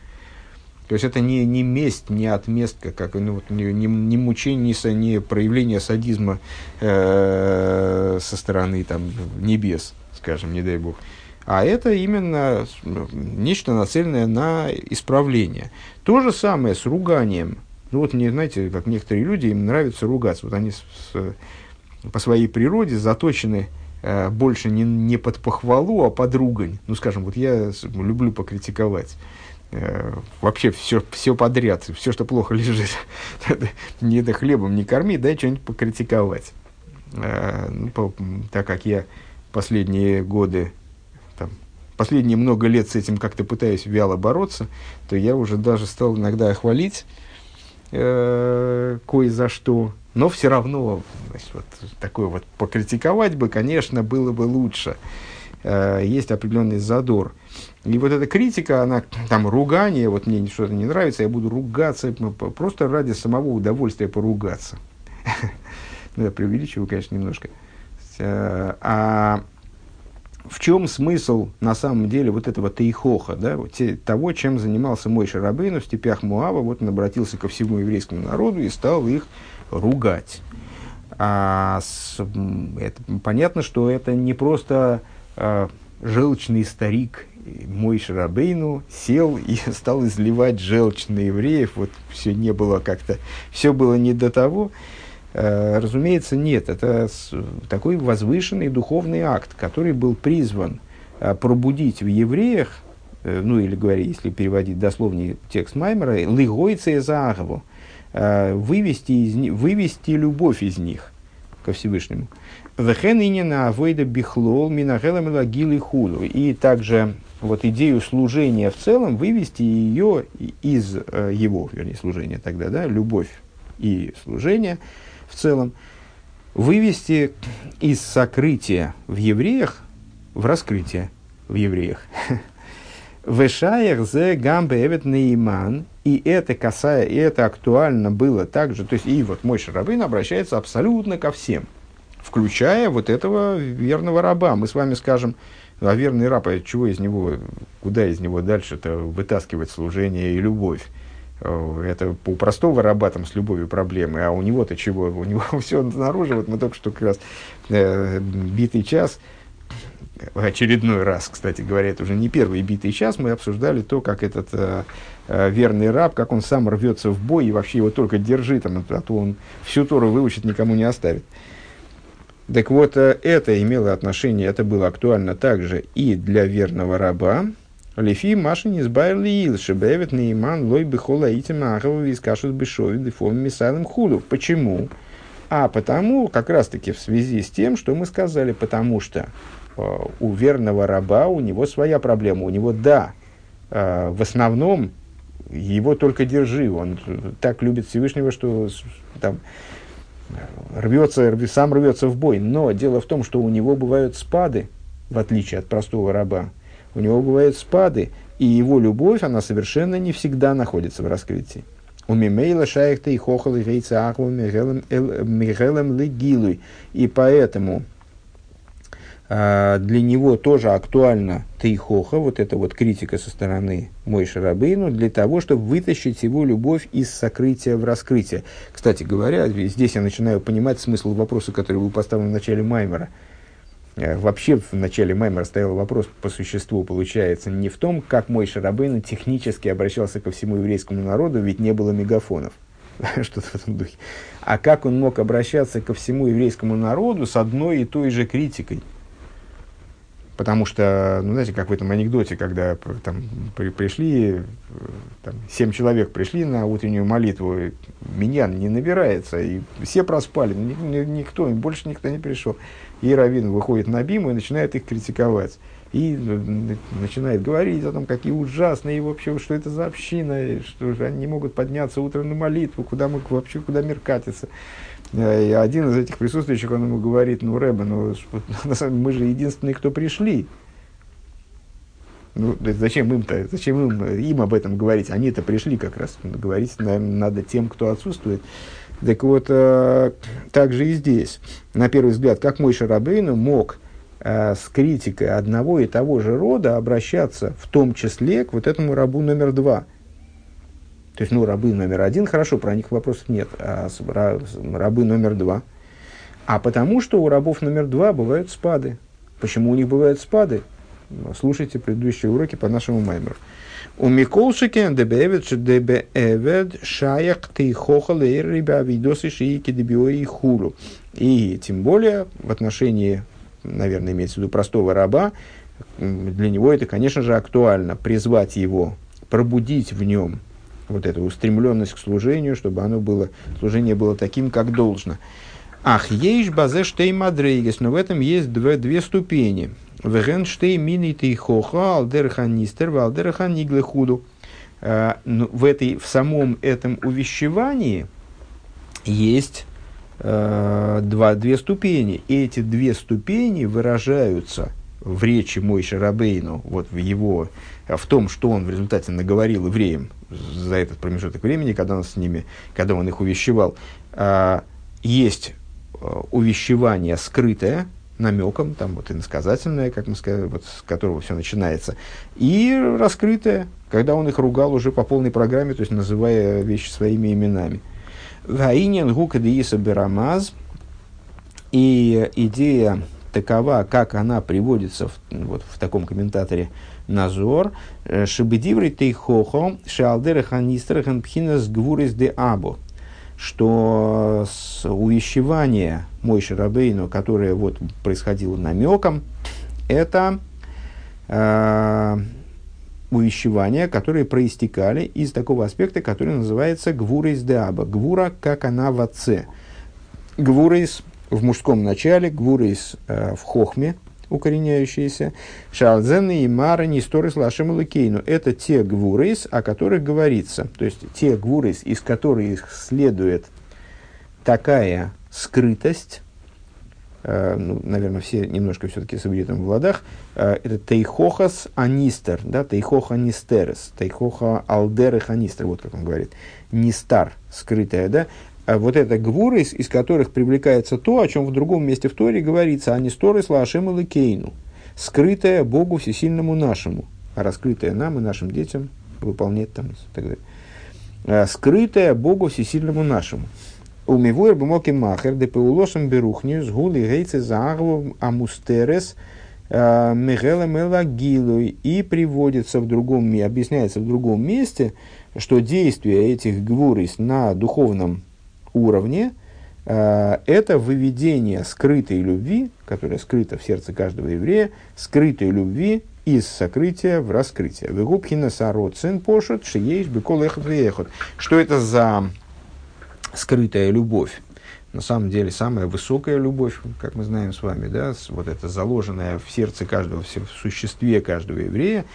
То есть это не, не месть, не отместка, как, ну, вот, не, не, не мучение, не проявление садизма э, со стороны там, небес, скажем, не дай бог. А это именно нечто нацеленное на исправление. То же самое с руганием. Ну вот, не знаете, как некоторые люди, им нравится ругаться. Вот они с, с, по своей природе заточены э, больше не, не под похвалу, а под ругань. Ну, скажем, вот я люблю покритиковать. Э, вообще все, все подряд, все, что плохо лежит, не это хлебом не корми, дай что-нибудь покритиковать. Э, ну, по, так как я последние годы, там, последние много лет с этим как-то пытаюсь вяло бороться, то я уже даже стал иногда хвалить э, кое за что, но все равно значит, вот такое вот покритиковать бы, конечно, было бы лучше. Э, есть определенный задор. И вот эта критика, она там ругание, вот мне что-то не нравится, я буду ругаться просто ради самого удовольствия поругаться. Ну, я преувеличиваю, конечно, немножко. Э, а в чем смысл, на самом деле, вот этого тейхоха, да, вот те, того, чем занимался мой Шарабейну в степях Муава, вот он обратился ко всему еврейскому народу и стал их ругать. А с, это, понятно, что это не просто а, желчный старик мой Шарабейну сел и стал изливать желчь на евреев. Вот все не было как-то, все было не до того. Э, разумеется, нет. Это такой возвышенный духовный акт, который был призван э, пробудить в евреях, э, ну или говоря, если переводить дословный текст Маймера, лигойце заагову, вывести, из, вывести любовь из них ко Всевышнему. Вехен инина авойда бихлол минагелам лагил худу. И также вот идею служения в целом вывести ее из его, вернее, служения тогда, да, любовь и служение – в целом, вывести из сокрытия в евреях в раскрытие в евреях. Вешаях зе гамбе эвет нейман, и это касая, и это актуально было также, то есть и вот мой Шарабын обращается абсолютно ко всем, включая вот этого верного раба. Мы с вами скажем, а верный раб, а чего из него, куда из него дальше-то вытаскивать служение и любовь? Э, это у простого раба там с любовью проблемы, а у него-то чего? У него все снаружи. Вот мы только что как раз э, битый час, очередной раз, кстати говоря, это уже не первый битый час, мы обсуждали то, как этот э, э, верный раб, как он сам рвется в бой и вообще его только держи, там, а то он всю Тору выучит, никому не оставит. Так вот, э, это имело отношение, это было актуально также и для верного раба, Лефи Машин избавил Ил, Шебевит Нейман, Лой Бехола Итим Ахова Вискашут Бешови Дефом Мисайлем Худу. Почему? А потому, как раз таки в связи с тем, что мы сказали, потому что э, у верного раба у него своя проблема. У него, да, э, в основном его только держи. Он так любит Всевышнего, что там, рвется, сам рвется в бой. Но дело в том, что у него бывают спады, в отличие от простого раба у него бывают спады, и его любовь, она совершенно не всегда находится в раскрытии. У Мимейла шайхта и хохал и рейца ахву мигелем легилуй. И поэтому для него тоже актуальна тейхоха, вот эта вот критика со стороны Мой Шарабейну, для того, чтобы вытащить его любовь из сокрытия в раскрытие. Кстати говоря, здесь я начинаю понимать смысл вопроса, который был поставлен в начале Маймера – Э, вообще в начале Маймера стоял вопрос по существу, получается, не в том, как мой Шарабейн технически обращался ко всему еврейскому народу, ведь не было мегафонов, что-то в этом духе, а как он мог обращаться ко всему еврейскому народу с одной и той же критикой. Потому что, ну, знаете, как в этом анекдоте, когда там при, пришли, э, там, семь человек пришли на утреннюю молитву, меня не набирается, и все проспали, никто, больше никто не пришел. И Равин выходит на Биму и начинает их критиковать. И ну, начинает говорить о том, какие ужасные, и вообще, что это за община, что же они не могут подняться утром на молитву, куда мы вообще, куда мир катится. Э, и один из этих присутствующих, он ему говорит, ну, Рэба, ну, на самом деле, мы же единственные, кто пришли. Ну, зачем им-то, зачем им, им об этом говорить? Они-то пришли как раз. Говорить, наверное, надо тем, кто отсутствует. Так вот, э, так же и здесь. На первый взгляд, как мой Шарабейну мог э, с критикой одного и того же рода обращаться, в том числе к вот этому рабу номер два. То есть, ну, рабы номер один, хорошо, про них вопросов нет, а рабы номер два. А потому что у рабов номер два бывают спады. Почему у них бывают спады? Слушайте предыдущие уроки по нашему маймеру. У Миколшике дебевет дебевет шаях ты хохал и рыба видосы шиики дебио и хулу. И тем более в отношении, наверное, имеется в виду простого раба, для него это, конечно же, актуально призвать его, пробудить в нем вот эту устремленность к служению, чтобы оно было, служение было таким, как должно. Ах, есть базе штей мадрейгес, но в этом есть две, две ступени. Вегенштей мини ты хоха, алдерхан ниглехуду. А, ну, в, этой, в самом этом увещевании есть э, два, две ступени. И эти две ступени выражаются в речи Мой Шарабейну, вот в его, в том, что он в результате наговорил евреям за этот промежуток времени, когда он с ними, когда он их увещевал, э, есть увещевание скрытое, намеком, там вот иносказательное, как мы сказали, вот с которого все начинается, и раскрытое, когда он их ругал уже по полной программе, то есть называя вещи своими именами. Гаинин гука дииса берамаз, и идея такова, как она приводится в, вот, в таком комментаторе Назор, Шибедиврей Тейхохо, Шалдера Ханистрахен Пхинас Гвурис де Або, что с увещевания Мойши Рабейну, которое вот происходило намеком, это э, увещевания, которые проистекали из такого аспекта, который называется гвурейс де аба. Гвура, как она в отце. Гвурейс в мужском начале, гвурейс э, в хохме, укореняющиеся. Шалзены и Мара Нисторис Лашем Лакейну. Это те гвурейс, о которых говорится. То есть те гвурейс, из которых следует такая скрытость, э, ну, наверное, все немножко все-таки с ивритом в ладах, э, это Тейхохас Анистер, да, Тейхоха Нистерес, Тейхоха Алдерых Анистер, вот как он говорит, Нистар, скрытая, да, вот это гвуры, из, из которых привлекается то, о чем в другом месте в Торе говорится, а не сторы с Лашем и Кейну, скрытое Богу всесильному нашему, а раскрытое нам и нашим детям выполнять там и так далее. А, скрытое Богу всесильному нашему. Умивуэр бумоки махер, де пеулошем берухню, сгули гейцы заагву амустерес, а, мегела мелагилуй, и приводится в другом, объясняется в другом месте, что действие этих гвурис на духовном уровне э, это выведение скрытой любви, которая скрыта в сердце каждого еврея, скрытой любви из сокрытия в раскрытие. Вегубхина сарот сын пошут, шиеиш бекол эхот веехот. Что это за скрытая любовь? На самом деле, самая высокая любовь, как мы знаем с вами, да, вот это заложенная в сердце каждого, в существе каждого еврея,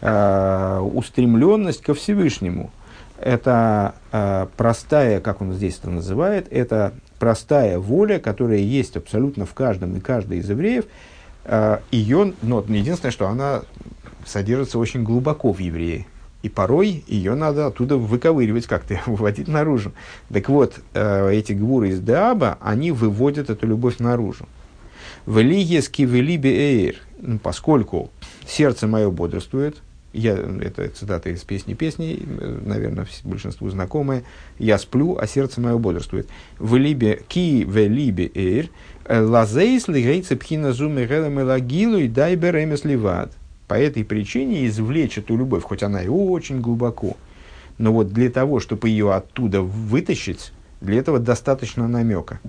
э, устремленность ко Всевышнему – это э, простая, как он здесь это называет, это простая воля, которая есть абсолютно в каждом и каждой из евреев. Э, ее, но единственное, что она содержится очень глубоко в еврее. И порой ее надо оттуда выковыривать как-то, выводить наружу. Так вот, э, эти гвуры из Деаба, они выводят эту любовь наружу. Велигески велибе эйр, поскольку сердце мое бодрствует, я, это цитата из песни песни, наверное, большинству знакомая. Я сплю, а сердце мое бодрствует. В либе ки в либе эйр, лазейс лигейца пхина зуме лагилу и дай беремес ливад. По этой причине извлечь эту любовь, хоть она и очень глубоко, но вот для того, чтобы ее оттуда вытащить, для этого достаточно намека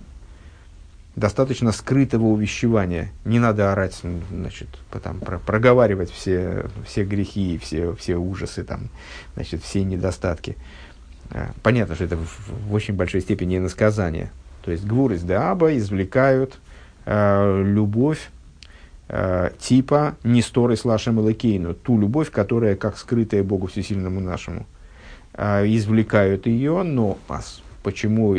достаточно скрытого увещевания. Не надо орать, значит, потом про, проговаривать все, все грехи, все, все ужасы, там, значит, все недостатки. А, понятно, что это в, в очень большой степени иносказание. То есть гвур из Деаба извлекают э, любовь э, типа Несторы с Лашем Элакейну, ту любовь, которая как скрытая Богу Всесильному нашему. Э, извлекают ее, но Почему?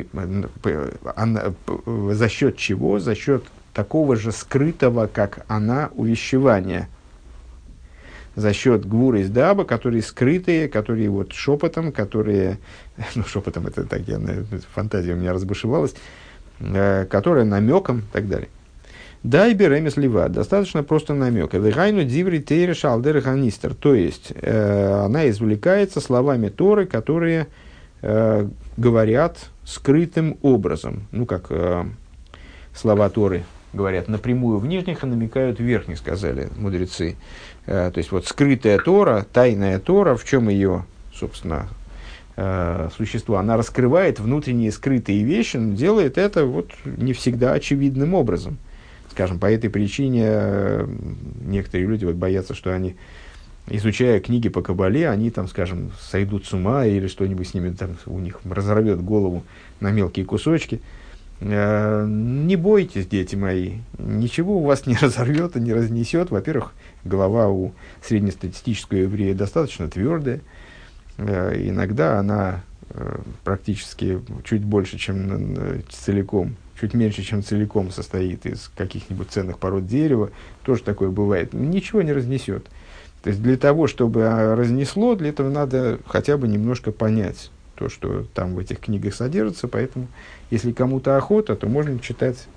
За счет чего? За счет такого же скрытого, как она, увещевания. За счет гвур из даба, которые скрытые, которые вот шепотом, которые, ну шепотом это так, я, фантазия у меня разбушевалась, э, которые намеком и так далее. Дай беремес лива, достаточно просто намек. Вегайну диври тейре шалдер ханистер. То есть, э, она извлекается словами Торы, которые э, говорят скрытым образом. Ну, как э, слова Торы говорят напрямую в нижних, а намекают в верхних, сказали мудрецы. Э, то есть, вот скрытая Тора, тайная Тора, в чем ее, собственно, э, существо? Она раскрывает внутренние скрытые вещи, но делает это вот не всегда очевидным образом. Скажем, по этой причине э, некоторые люди вот боятся, что они изучая книги по Кабале, они там, скажем, сойдут с ума или что-нибудь с ними там у них разорвет голову на мелкие кусочки. Э, не бойтесь, дети мои, ничего у вас не разорвет и не разнесет. Во-первых, голова у среднестатистического еврея достаточно твердая. Э, иногда она э, практически чуть больше, чем целиком, чуть меньше, чем целиком состоит из каких-нибудь ценных пород дерева. Тоже такое бывает. Ничего не разнесет. То есть для того, чтобы а, разнесло, для этого надо хотя бы немножко понять то, что там в этих книгах содержится. Поэтому, если кому-то охота, то можно читать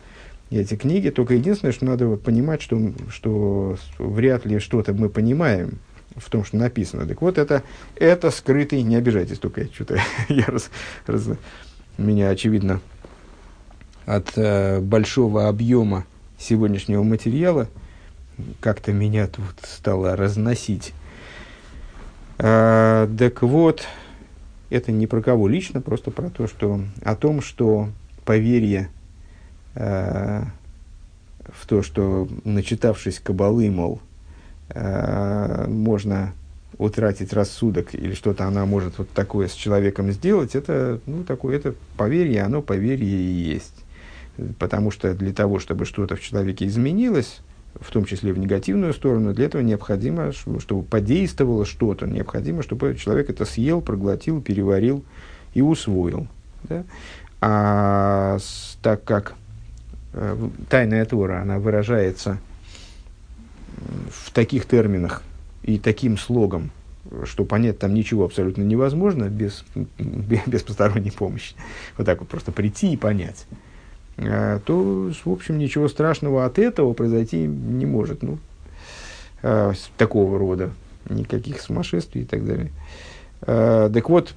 эти книги. Только единственное, что надо понимать, что, что вряд ли что-то мы понимаем в том, что написано. Так вот, это, это скрытый, не обижайтесь, только я что-то, я раз, раз, меня, очевидно, от э, большого объема сегодняшнего материала – как-то меня тут стало разносить. А, так вот, это не про кого лично, просто про то, что о том, что поверье а, в то, что начитавшись кабалы, мол, а, можно утратить рассудок или что-то она может вот такое с человеком сделать, это, ну, такое, это поверье, оно поверье и есть. Потому что для того, чтобы что-то в человеке изменилось, в том числе в негативную сторону, для этого необходимо, чтобы подействовало что-то, необходимо, чтобы человек это съел, проглотил, переварил и усвоил. Да? А так как э, тайная Тора, она выражается в таких терминах и таким слогом, что понять там ничего абсолютно невозможно без, без посторонней помощи. Вот так вот просто прийти и понять. А, то, в общем, ничего страшного от этого произойти не может. Ну, а, такого рода. Никаких сумасшествий и так далее. А, так вот,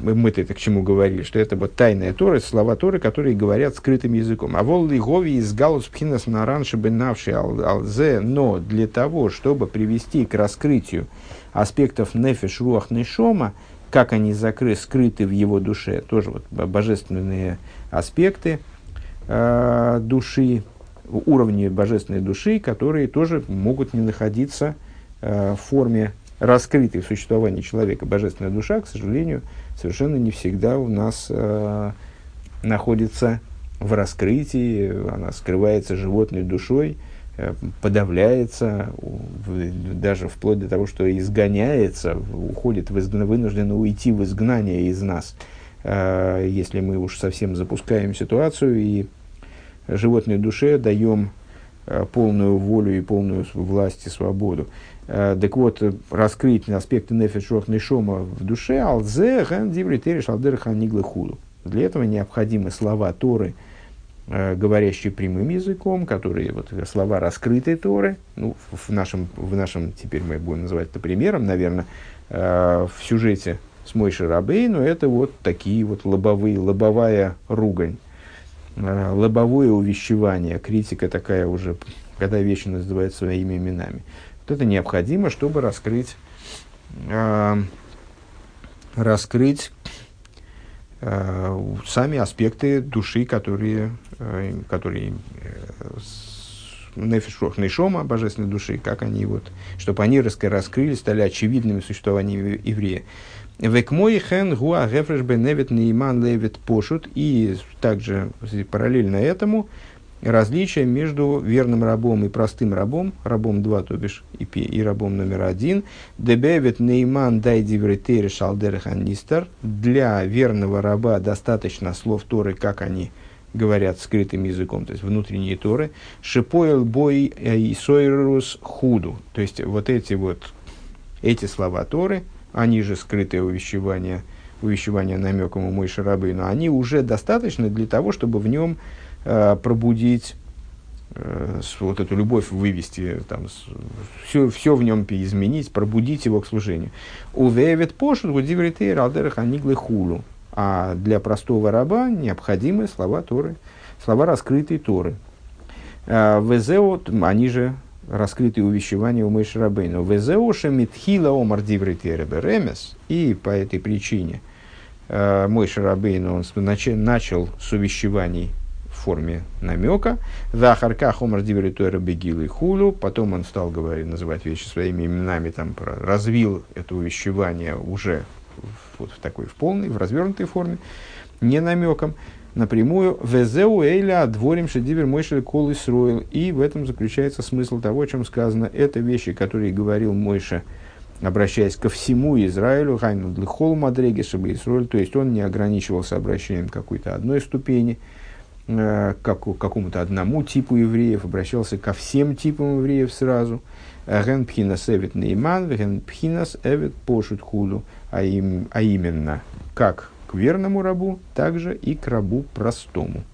мы-то это к чему говорили, что это вот тайная Тора, слова Торы, которые говорят скрытым языком. А вол гови из галус пхинас на раньше бы навши алзе, но для того, чтобы привести к раскрытию аспектов нефиш руах нешома, как они закры, скрыты в его душе, тоже вот божественные аспекты, э, души, уровни божественной души, которые тоже могут не находиться э, в форме раскрытой в существовании человека. Божественная душа, к сожалению, совершенно не всегда у нас э, находится в раскрытии, она скрывается животной душой, подавляется, даже вплоть до того, что изгоняется, уходит, вынуждена уйти в изгнание из нас, если мы уж совсем запускаем ситуацию и животной душе даем э, полную волю и полную власть и свободу. Э, так вот, раскрыть аспекты нефиш шома в душе, алзе ген диври тереш алдер худу. Для этого необходимы слова Торы, э, говорящие прямым языком, которые вот слова раскрытой Торы, ну, в нашем, в нашем, теперь мы будем называть это примером, наверное, в сюжете с Мойшей Рабей, но это вот такие вот лобовые, лобовая ругань Э, лобовое увещевание, критика такая уже, когда вещи называют своими именами. Вот это необходимо, чтобы раскрыть, э, раскрыть э, сами аспекты души, которые, э, которые э, нефишох нейшома, божественной души, как они вот, чтобы они раскрыли, стали очевидными в существовании еврея. Век мой хен гуа гефреш беневит нейман левит пошут. И также параллельно этому различие между верным рабом и простым рабом, рабом 2, то бишь, и, и рабом номер 1, дебевит нейман дай дивритери шалдерханистер, для верного раба достаточно слов Торы, как они говорят скрытым языком, то есть внутренние Торы, шипоил бой и сойрус худу, то есть вот эти вот, эти слова Торы – они же скрытое увещевание, увещевание намеком у Мой Шарабы, но они уже достаточны для того, чтобы в нем э, пробудить э, вот эту любовь вывести, там, с, все, все в нем изменить, пробудить его к служению. Увевет пошут, гудивритейр, алдерах аниглы хулу. А для простого раба необходимы слова Торы, слова раскрытой Торы. Э, Везеот, они же раскрытые увещевания у Мойши Рабейну. Везеуша митхила омар ремес. И по этой причине э, Мойши Рабейну он начал с увещеваний в форме намека. Захарка хомар дивритера бегил и хулю. Потом он стал говорить, называть вещи своими именами, там, развил это увещевание уже вот в такой, в полной, в развернутой форме, не намеком напрямую «Везеу эйля дворим шедивер мойшель кол Исроил». И в этом заключается смысл того, о чем сказано. Это вещи, которые говорил Мойша, обращаясь ко всему Израилю, хайну длихол мадреги чтобы Исроиль, то есть он не ограничивался обращением какой-то одной ступени, э, к какому-то одному типу евреев, обращался ко всем типам евреев сразу. Ген пхинас эвит нейман, ген пхинас эвит пошут худу, а, им, а именно, как к верному рабу, также и к рабу простому.